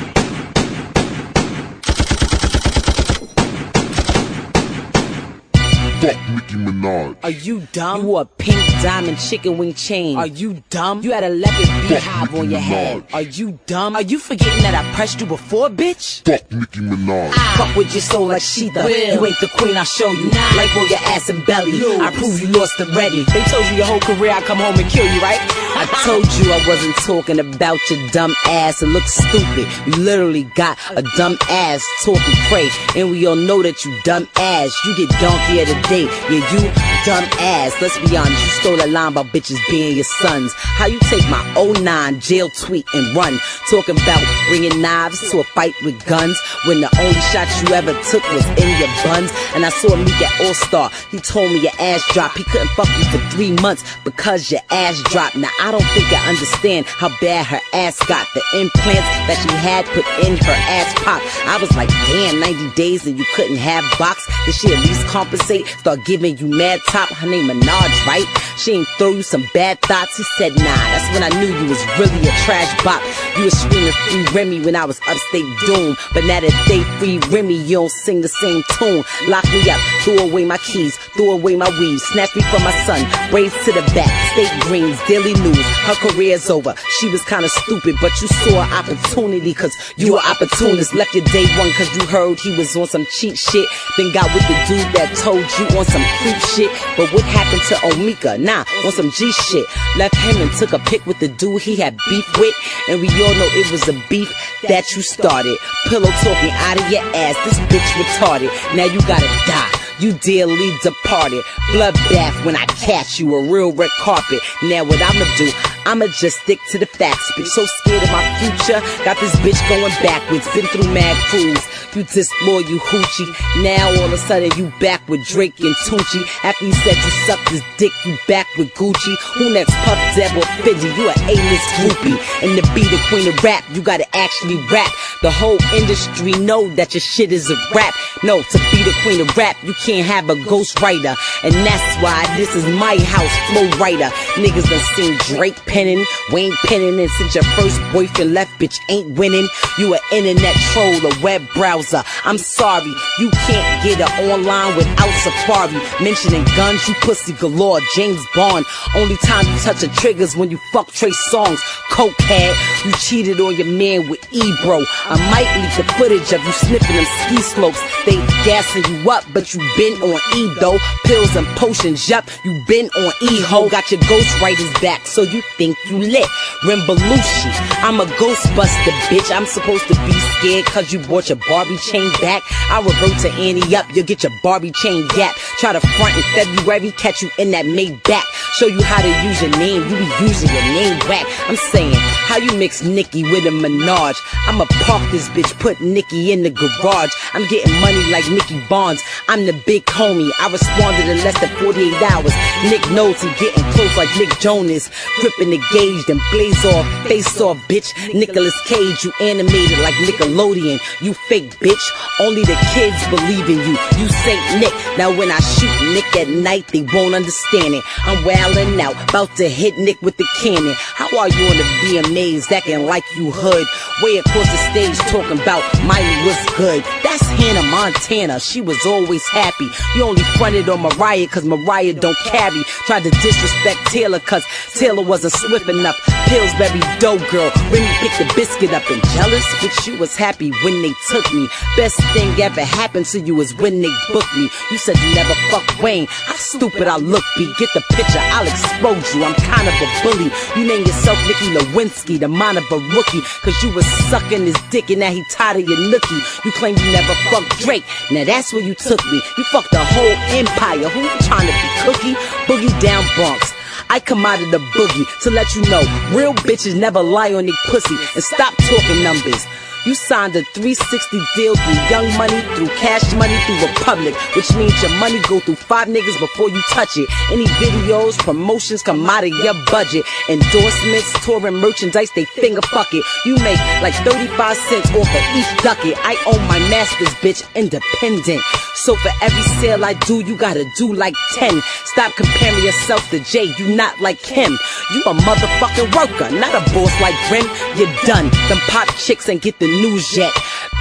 Fuck Nicki Minaj. Are you dumb? You a pink diamond chicken wing chain. Are you dumb? You had a leopard beehive on your head. Are you dumb? Are you forgetting that I pressed you before, bitch? Fuck Nicki Minaj. Fuck with your soul like Sheetha. You ain't the queen, I'll show you. Like on your ass and belly. I prove you lost already. They told you your whole career I'd come home and kill you, right? I told you I wasn't talking about your dumb ass. It looks stupid. You literally got a dumb ass talking cray. And we all know that you dumb ass. You get donkey of the day. Yeah, you dumb ass. Let's be honest. You stole a line about bitches being your sons. How you take my 09 jail tweet and run? Talking about bringing knives to a fight with guns when the only shot you ever took was in your buns. And I saw me at All Star. He told me your ass dropped. He couldn't fuck you for three months because your ass dropped. Now I don't think I understand how bad her ass got. The implants that she had put in her ass pop. I was like, damn, 90 days and you couldn't have box. Did she at least compensate? Start giving you mad top. Her name Minaj, right? She ain't throw you some bad thoughts. He said, nah, that's when I knew you was really a trash bop. You was screaming free Remy when I was upstate doomed. But now that they free Remy, you don't sing the same tune. Lock me up, threw away my keys, threw away my weave, snatched me from my son, braids to the back, state greens, daily news. Her career's over. She was kinda stupid, but you saw an opportunity cause you were opportunist. Left your day one cause you heard he was on some cheat shit. Then got with the dude that told you on some creep shit. But what happened to Omika? Nah, on some G shit. Left him and took a pic with the dude he had beef with. And we all know it was a beef that you started. Pillow talking out of your ass. This bitch retarded. Now you gotta die. You dearly departed. Bloodbath when I catch you, a real red carpet. Now what I'ma do? I'ma just stick to the facts, bitch. So scared of my future, got this bitch going backwards. Been through mad crews. You disloyal, you hoochie. Now all of a sudden you back with Drake and Tunechi. After you said you sucked his dick, you back with Gucci. Who next? Puff Deb or Fidgy? You a A-list groupie. And to be the queen of rap, you gotta actually rap. The whole industry know that your shit is a rap. No, to be the queen of rap, you can't have a ghost writer. And that's why this is my house, flow writer. Niggas done seen Drake penning, Wayne penning, and since your first boyfriend left, bitch ain't winning. You a internet troll, a web browser. I'm sorry, you can't get it online without Safari. Mentioning guns, you pussy galore, James Bond. Only time you touch a triggers when you fuck Trey Songz. Cokehead, you cheated on your man with Ebro. I might leak the footage of you sniffing them ski slopes. They gassing you up, but you been on E though. Pills and potions, yup, you been on E ho. Got your ghostwriters back, so you think you lit. Rimbalushi, I'm a ghostbuster, bitch. I'm supposed to be scared cause you bought your Barbie chain back. I'll revert to Annie up, you'll get your Barbie chain gap. Try to front in February, catch you in that Maybach. Show you how to use your name, you be using your name whack. I'm saying, how you mix Nicki with a Minaj? I'ma park this bitch, put Nicki in the garage. I'm getting money like Nicky Barnes. I'm the big homie. I responded in less than 48 hours. Nick knows he getting close like Nick Jonas. Gripping the gauge, then blaze off, face off, bitch. Nicolas Cage, you animated like Nickelodeon. You fake bitch. Only the kids believe in you. You Saint Nick. Now when I shoot Nick at night, they won't understand it. I'm wildin' out, about to hit Nick with the cannon. How are you on the VMAs acting like you hood? Way across the stage talking about Miley was good. That's Hannah Montana. She was always happy. You only fronted on Mariah cause Mariah don't carry. Tried to disrespect Taylor cause Taylor wasn't swift enough. Pillsbury dough girl. when Remy picked the biscuit up and jealous, but she was happy when they took me. Best thing ever happened to you is when they booked me. You said you never fuck Wayne. How stupid I look, B. Get the picture, I'll explode you. I'm kind of a bully. You name yourself Nicky Lewinsky, the mind of a rookie. Cause you was sucking his dick and now he tired of your nookie. You claim you never fucked Drake. Now that's where you took me. You fucked the whole empire. Who you trying to be cookie? Boogie down Bronx. I come out of the boogie to let you know real bitches never lie on their pussy and stop talking numbers. You signed a 360 deal through Young Money, through Cash Money, through Republic, which means your money go through five niggas before you touch it. Any videos, promotions come out of your budget. Endorsements, touring merchandise, they finger fuck it. You make like 35 cents off of each ducket. I own my masters, bitch, independent. So for every sale I do, you gotta do like 10. Stop comparing yourself to Jay, you not like him. You a motherfucking worker, not a boss like Grim. You're done. Them pop chicks ain't get the news yet.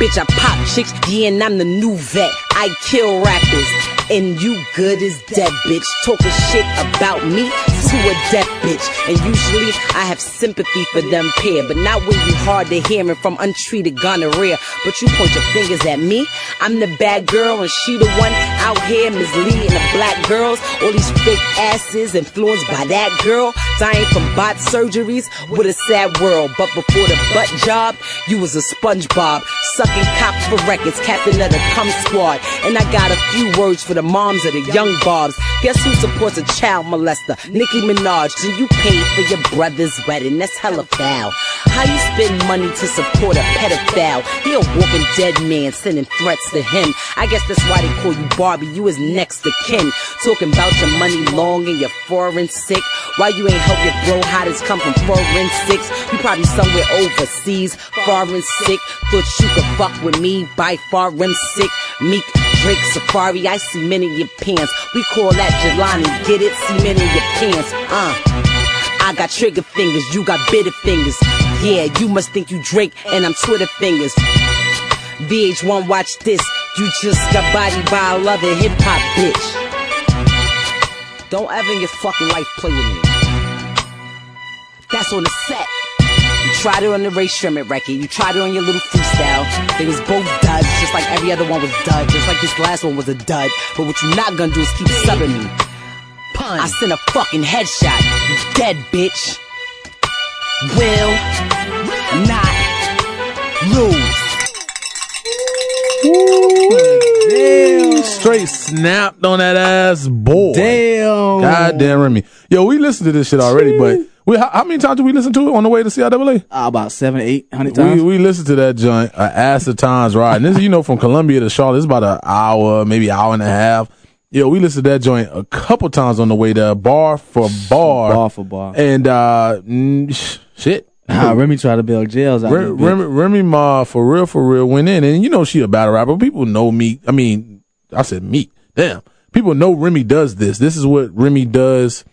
Bitch, I pop chicks, yeah, and I'm the new vet. I kill rappers, and you good as dead, bitch. Talking shit about me to a deaf bitch. And usually I have sympathy for them pair, but not when you hard to hear hearing from untreated gonorrhea. But you point your fingers at me. I'm the bad girl, and she the one out here misleading the black girls. All these fake asses influenced by that girl, dying from bot surgeries. with a sad world. But before the butt job, you was a SpongeBob, sucking cops for records, captain of the cum squad. And I got a few words for the moms of the young bobs. Guess who supports a child molester? Nicki Minaj. And you paid for your brother's wedding. That's hella foul. How you spend money to support a pedophile? He a walking dead man sending threats to him. I guess that's why they call you Barbie. You is next to kin. Talking about your money long and your foreign sick. Why you ain't help your bro hottest come from foreign six? You probably somewhere overseas, foreign sick. Thought you could fuck with me by foreign sick. Meek Drake Safaree, I see men in your pants. We call that Jelani, get it? See men in your pants, uh. I got trigger fingers, you got bitter fingers. Yeah, you must think you Drake, and I'm Twitter fingers. VH1, watch this. You just got body by a other hip hop bitch. Don't ever in your fucking life play with me. That's on the set. You tried it on the Ray Sherman record. You tried it on your little freestyle. They was both duds, just like every other one was dud. Just like this last one was a dud. But what you not gonna do is keep subbing me. Pun. I sent a fucking headshot. You dead, bitch. Will not lose. Straight snapped on that ass boy. Damn. God damn Remy. Yo, we listened to this shit already, but We how, how many times did we listen to it on the way to CIAA? Uh, about seven, eight hundred times. We we listened to that joint uh, ass of times riding. This is, you know from Columbia to Charlotte. It's about an hour, maybe hour and a half. Yeah, we listened to that joint a couple times on the way there, bar for bar, bar for bar. and uh, mm, shit. Ah, Remy tried to build jails out Remy. Remy, Remy Ma, for real, for real, went in, and you know she a battle rapper. People know me. I mean, I said meat. Damn, people know Remy does this. This is what Remy does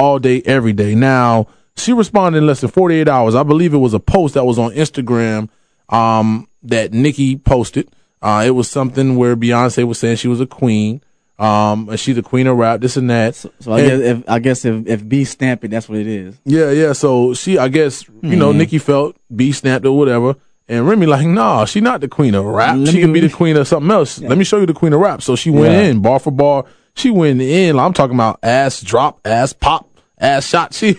all day, every day. Now she responded in less than forty eight hours. I believe it was a post that was on Instagram um, that Nikki posted. Uh, it was something where Beyonce was saying she was a queen. Um, and she's the queen of rap, this and that. So I And- guess if I guess if if B stamp it, that's what it is. yeah, yeah. So she, I guess, you know, Mhm. Nikki felt B snapped or whatever. And Remy like, nah, she not the queen of rap. Let she me- can be the queen of something else. Let me show you the queen of rap. So she went Yeah. in bar for bar. She went in. I'm talking about ass drop, ass pop, ass shot. She,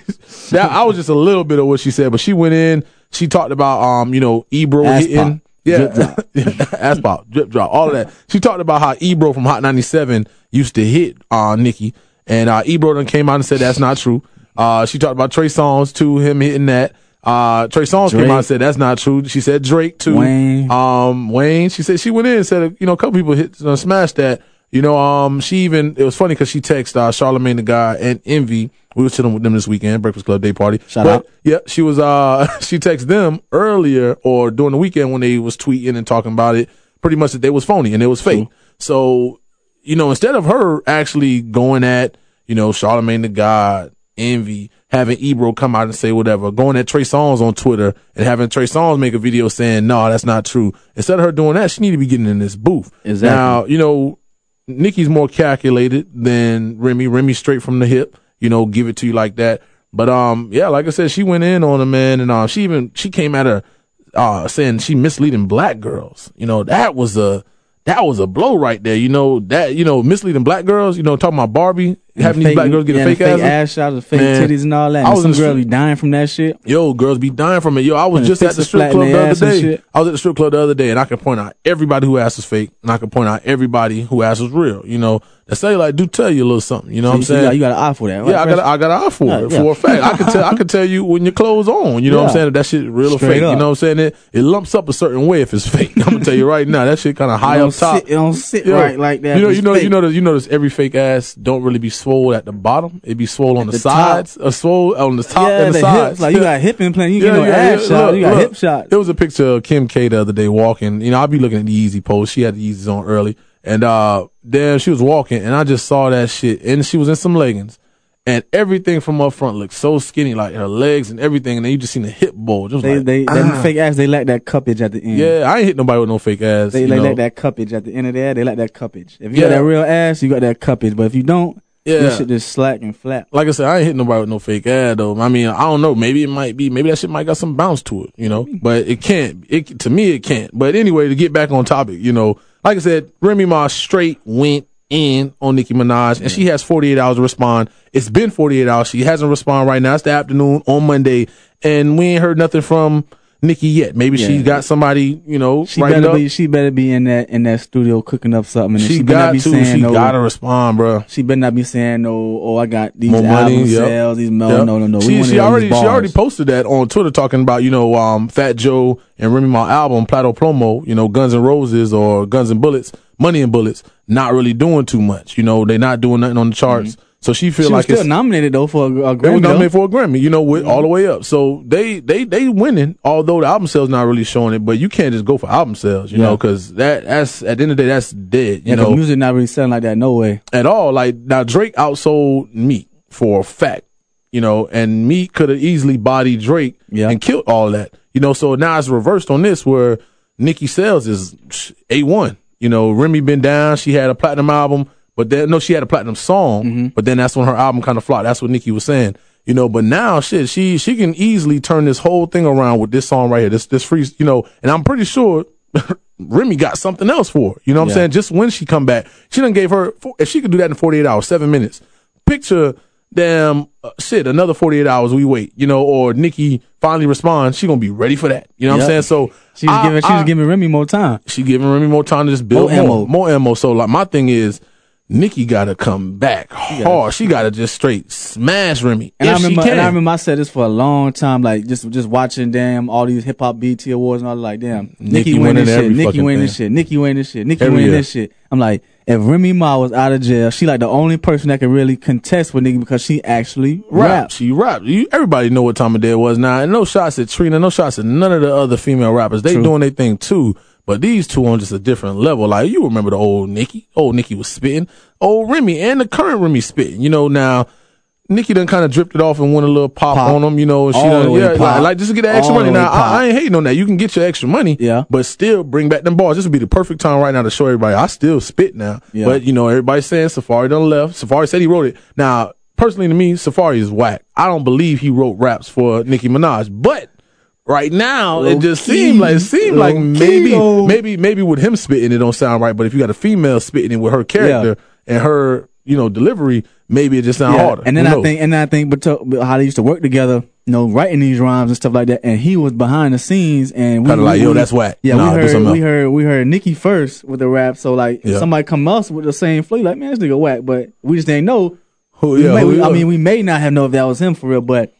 that I was just a little bit of what she said, but she went in. She talked about, um, you know, Ebro Ass hitting. pop. Yeah, ass pop, drip drop, all of that. She talked about how Ebro from Hot 97 used to hit uh, Nikki, and uh, Ebro then came out and said that's not true. Uh, she talked about Trey Songz too, him hitting that. Uh, Trey Songz came out and said that's not true. She said Drake too. Wayne. Um, Wayne. She said she went in and said you know a couple people hit uh, smashed that. You know, um, she even it was funny because she texted uh, Charlemagne the guy and Envy. We were chilling with them this weekend, Breakfast Club Day Party. Shout But, out. Yeah, she was. Uh, she texted them earlier or during the weekend when they was tweeting and talking about it. Pretty much that they was phony and it was fake. So, you know, instead of her actually going at you know Charlemagne the God, Envy, having Ebro come out and say whatever, going at Trey Songz on Twitter and having Trey Songz make a video saying no, that's not true. Instead of her doing that, she need to be getting in this booth. Exactly. Now, you know, Nikki's more calculated than Remy. Remy straight from the hip, you know, give it to you like that. But um, yeah, like I said, she went in on a man, and uh, she even she came at her uh saying she misleading black girls. You know, that was a that was a blow right there. You know that you know misleading black girls. You know, talking about Barbie having these black girls get yeah, fake, fake asses. ass shots, the fake Man, titties and all that. I And was some girl be dying from that shit. Yo, girls be dying from it. Yo, I was just at the strip club the other day. I was at the strip club the other day, and I can point out everybody who ass is fake, and I can point out everybody who ass is real. You know, the cellulite do tell you a little something. You know what I'm So saying? got- you got an eye for that, right, Yeah, I got a, I got an eye for Yeah, it yeah. for a fact. I can tell I can tell you when your clothes on. You know what I'm saying? If that shit real or fake. up. You know what I'm saying? It, it lumps up a certain way if it's fake. I'm gonna tell you right now, that shit kind of high up top. sit- it don't sit right like that You know, you know, you know, you notice every fake ass don't really be swole at the bottom. It be swole on the, the sides, or swole on the top Yeah, and the, the sides. hips, like, you got hip implant, you get no ass shot, Look, you got look. hip shot. There was a picture of Kim K the other day walking. You know, I'll be looking at the Easy post. She had the Yeezys on early, and uh, then she was walking, and I just saw that shit, and she was in some leggings. And everything from up front looked so skinny, like her legs and everything, and then you just seen the hip bulge. They like, they ah. fake ass. They lack that cuppage at the end. yeah, I ain't hit nobody with no fake ass. They, they lack that cuppage at the end of there. They lack that cuppage. If you Yeah. got that real ass, you got that cuppage. But if you don't, Yeah. This shit just slack and flat. like I said, I ain't hitting nobody with no fake ad though. I mean, I don't know. Maybe it might be. Maybe that shit might got some bounce to it, you know. But it can't. It to me, it can't. But anyway, to get back on topic, you know, like I said, Remy Ma straight went in on Nicki Minaj, and she has 48 hours to respond. It's been 48 hours. She hasn't responded right now. It's the afternoon on Monday, and we ain't heard nothing from Nicki yet. Maybe she Yeah. got somebody, you know, She better up. be. She better be in that in that studio cooking up something. And she, she, better got be to. saying She no. gotta respond, bro. She better not be saying no. Oh, I got these more money, album yep. sales. These no, Yep. no, no, no. She, she already she already posted that on Twitter talking about you know um, Fat Joe and Remy Ma album Plata O Plomo, you know Guns and Roses or Guns and Bullets, Money and Bullets, not really doing too much. You know they not doing nothing on the charts. So she feel Mm-hmm. She was still nominated though for a, a they was Grammy. though. nominated for a Grammy, you know, with all the way up. So they they they winning, although the album sales not really showing it. But you can't just go for album sales, you know, because that that's at the end of the day that's dead. You Yeah, know, music not really selling like that. No way. at all. Like now, Drake outsold Meek for a fact, you know, and Meek could have easily bodied Drake Yeah. and killed all that, you know. So now it's reversed on this, where Nicki sales is a one. You know, Remy been down. She had a platinum album, but then no, she had a platinum song, Mm-hmm. but then that's when her album kind of flopped. That's what Nicki was saying. You know, but now shit, she she can easily turn this whole thing around with this song right here. This this free, you know, and I'm pretty sure Remy got something else for her. You know what I'm saying? Just when she come back, she done gave her if she could do that in 48 hours, seven minutes. Picture damn uh, shit, another 48 hours we wait, you know, or Nikki finally responds, she gonna be ready for that. You know what I'm saying? So She was I- giving. She I- was giving Remy more time. she giving Remy more time to just build More more, ammo. more ammo. So like my thing is, Nikki got to come back hard. She got to just straight smash Remy. And I remember, she can. and I remember I said this for a long time, like just just watching damn all these hip hop BET awards and all that, like damn Nikki Nikki winning winning this shit, Nikki winning this shit, Nikki winning this shit, Nikki Every winning year. this shit. I'm like, if Remy Ma was out of jail, she like the only person that can really contest with Nikki because she actually rap. She rap. You, everybody know what time of day it was now. And no shots at Trina, no shots at none of the other female rappers. They True. doing their thing too. But these two on just a different level. Like you remember the old Nikki? Old Nikki was spitting. Old Remy and the current Remy spitting. You know now. Nikki done kind of dripped it off and went a little pop, Pop. on them, you know. and She done, yeah, like, like just to get that extra All money. Now. I, I ain't hating on that. You can get your extra money, Yeah. but still bring back them bars. This would be the perfect time right now to show everybody I still spit now. Yeah. But you know, everybody's saying Safaree done left. Safaree said he wrote it. Now, personally to me, Safaree is whack. I don't believe he wrote raps for Nicki Minaj. But right now, it just seemed like it seemed like Low-key, maybe though. maybe maybe with him spitting it don't sound right. But if you got a female spitting it with her character and her you know delivery, maybe it just sound Yeah. harder. And then Who I knows? think, and then I think, but, how they used to work together, you know, writing these rhymes and stuff like that. And he was behind the scenes, and we Kinda like, we- yo, that's whack. Yeah, Nah, we heard, we heard, we heard Nicki first with the rap. So like, Yeah. somebody come else with the same flow, like, man, this nigga whack. But we just didn't know. Who- yeah, may- who- we- I mean, we may not have known if that was him for real, but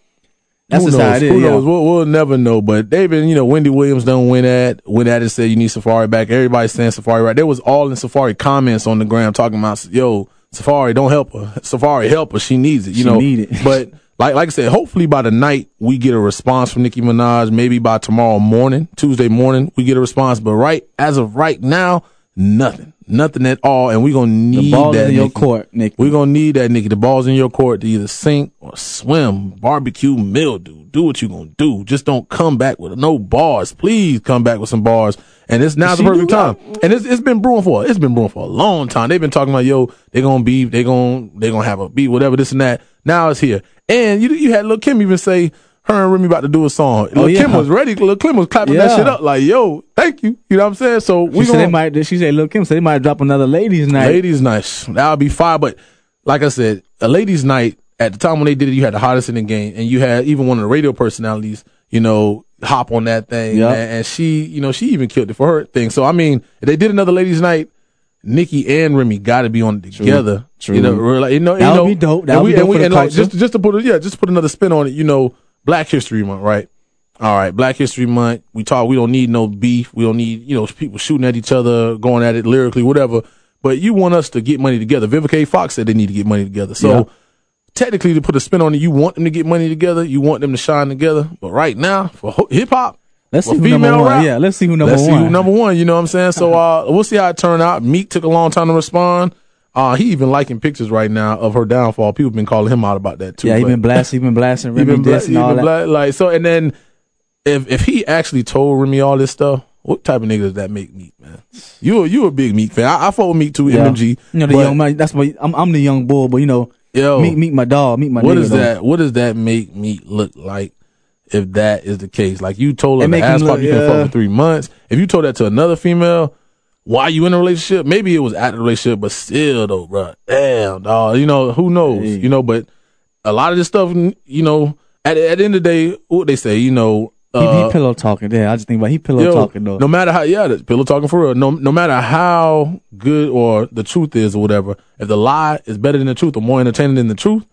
that's Who knows? how it is. Who yeah. knows? We'll, we'll never know. But they've been, you know, Wendy Williams done win at win at it said you need Safaree back. Everybody's saying Safaree right. There was all in Safaree comments on the gram talking about yo Safaree don't help her. Safaree help her. She needs it. You She know. need it. but like like I said, hopefully by the night we get a response from Nicki Minaj. Maybe by tomorrow morning, Tuesday morning, we get a response. But right as of right now, nothing, nothing at all. And we gonna need that in your Nicki. court, Nick. We're gonna need that nigga. The ball's in your court to either sink or swim, barbecue, mildew. Do what you gonna do. Just don't come back with no bars. Please come back with some bars. And it's now's the perfect time. And it's it's been brewing for it's been brewing for a long time. They've been talking about yo, they gonna be they gonna they gonna have a beat, whatever this and that. Now it's here. And you you had Lil Kim even say her and Remy about to do a song. Oh, Lil Oh, yeah. Kim was ready. Lil Kim was clapping that shit up like yo, thank you. You know what I'm saying? So She we said they gonna might. She said, "Look, Kim said they might drop another ladies' night." Ladies' night. That would be fire. But like I said, a ladies' night, at the time when they did it, you had the hottest in the game. And you had even one of the radio personalities, you know, hop on that thing. Yeah. And, and she, you know, she even killed it for her thing. So, I mean, if they did another ladies' night, Nikki and Remy got to be on it together. True. You know, like, you know, That you would know, be dope. That would be dope and we, for the and like, just, just to put it, yeah, just put another spin on it, you know, Black History Month, right? All right, Black History Month. We talk. We don't need no beef. We don't need you know people shooting at each other, going at it lyrically, whatever. But you want us to get money together. Vivica. Fox said they need to get money together. So Yeah. technically, to put a spin on it, you want them to get money together. You want them to shine together. But right now, for hip hop, Let's see who number female one. rap, Yeah, let's see who number let's one. see who number one. You know what I'm saying? So uh, we'll see how it turned out. Meek took a long time to respond. Uh, he even liking pictures right now of her downfall. People been calling him out about that too. yeah, he been blasting. He been blasting he Remy been bla- he all been that. bla- like so. And then if if he actually told Remy all this stuff, what type of nigga does that make Meek, man? You a, you a big Meek fan. I, I with Meek too, Yeah. MMG. You know the young man. That's why I'm, I'm the young bull. But you know, yo, meet meet my dog. Meet my. what nigga, does though. that? What does that make Meek look like? If that is the case, like you told her It to ass pop look- you can fuck for three months. If you told that to another female, why you in a relationship? Maybe it was at the relationship, but still though, bro. Damn, dog. You know who knows? Hey. You know, but a lot of this stuff, you know, at at the end of the day, what they say, you know, He, uh, he pillow talking. Yeah, I just think about he pillow Yo, talking though. No matter how, yeah, pillow talking for real. No, no matter how good or the truth is or whatever, if the lie is better than the truth or more entertaining than the truth,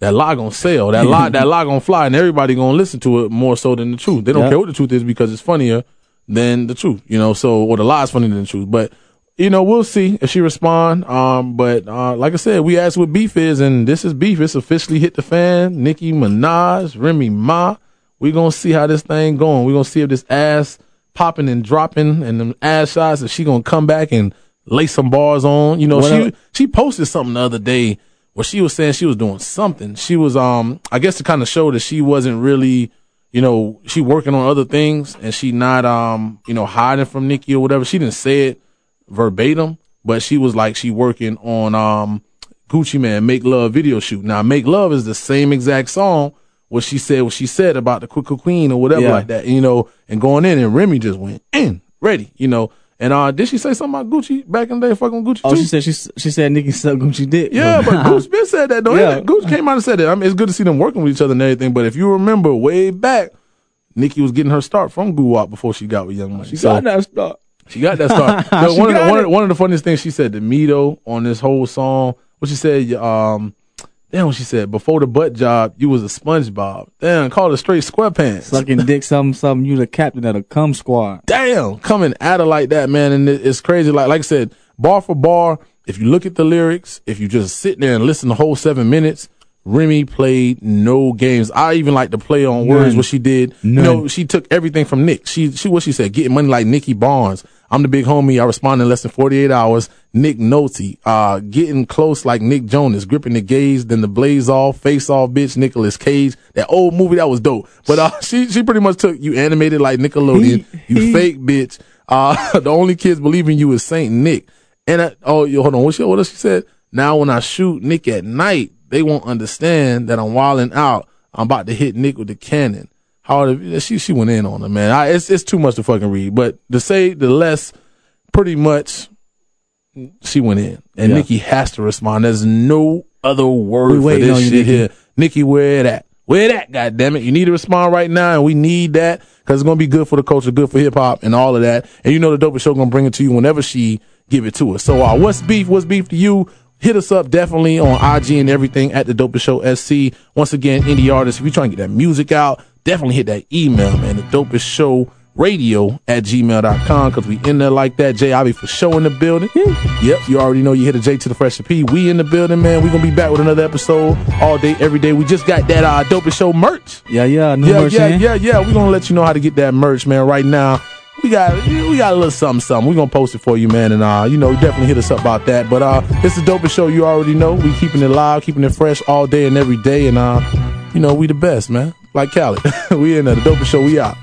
that lie gonna sell. That lie, that lie gonna fly, and everybody gonna listen to it more so than the truth. They don't Yep. care what the truth is because it's funnier than the truth, you know. So, or the lie is funnier than the truth. But you know, we'll see if she respond. Um, but uh, like I said, we asked what beef is, and this is beef. It's officially hit the fan. Nicki Minaj, Remy Ma. We gonna see how this thing going. We gonna see if this ass popping and dropping and them ass shots. If she gonna come back and lay some bars on. You know, What she she posted something the other day where she was saying she was doing something. She was um I guess to kind of show that she wasn't really you know she working on other things and she not um you know hiding from Nikki or whatever. She didn't say it verbatim, but she was like she working on um Gucci Mane Make Love video shoot. Now Make Love is the same exact song what she said what she said about the Quick Queen or whatever Yeah. like that. You know, and going in and Remy just went in ready. You know. And uh, did she say something about Gucci back in the day? Fucking Gucci oh, too. she said she she said Nicki sucked Gucci dick. Yeah, but Gucci been said that though. Yeah. Gucci came out and said it. I mean, it's good to see them working with each other and everything. But if you remember way back, Nikki was getting her start from Guwap before she got with Young Money. she so, got that start. She got that start. So one, of the, one, of the, one of the funniest things she said to me though on this whole song, what she said, um, damn, what she said before the butt job, you was a SpongeBob. Damn, call it straight SquarePants. Sucking dick, something, something. You the captain of the cum squad. damn, coming at her like that, man. And it, it's crazy. Like, like I said, bar for bar, if you look at the lyrics, if you just sit there and listen the whole seven minutes, Remy played no games. I even like to play on words what she did. You None. know, she took everything from Nick. She, she, what she said, getting money like Nicky Barnes. I'm the big homie. I respond in less than 48 hours. Nick Nolte, uh, getting close like Nick Jonas, gripping the gaze, then the blaze off, face off, bitch, Nicolas Cage. That old movie, that was dope. But, uh, she, she pretty much took you animated like Nickelodeon. He- you he- fake bitch. Uh, the only kids believing you is Saint Nick. And I, oh, yo, hold on. What she, what else she said? Now when I shoot Nick at night, they won't understand that I'm wilding out. I'm about to hit Nick with the cannon. How she she went in on him, man. I, it's it's too much to fucking read. But to say the less, pretty much, she went in, and Yeah. Nikki has to respond. There's no other We word for this shit Nikki. here. Nikki, where that? Where that? God damn it! You need to respond right now, and we need that because it's gonna be good for the culture, good for hip hop, and all of that. And you know the dopest show gonna bring it to you whenever she give it to us. So, uh, what's beef? What's beef to you? Hit us up definitely on IG and everything at the dopest show SC. Once again, indie artists, if you're trying to get that music out, definitely hit that email, man. The dopest show radio at gmail.com because we in there like that. Jivey Fasho in the building. Yep, you already know you hit a J to the fresh P. We in the building, man. we gonna be back with another episode all day, every day. We just got that uh dopest show merch. Yeah, yeah. New Yeah, merch yeah, in. yeah, yeah. We're gonna let you know how to get that merch, man. Right now, we got we got a little something, something. We're gonna post it for you, man, and uh, you know, definitely hit us up about that. But uh, it's the dopest show. You already know. We keeping it live, keeping it fresh all day and every day, and uh, you know, we the best, man. Like Khaled, we in there. The dopest show. We out.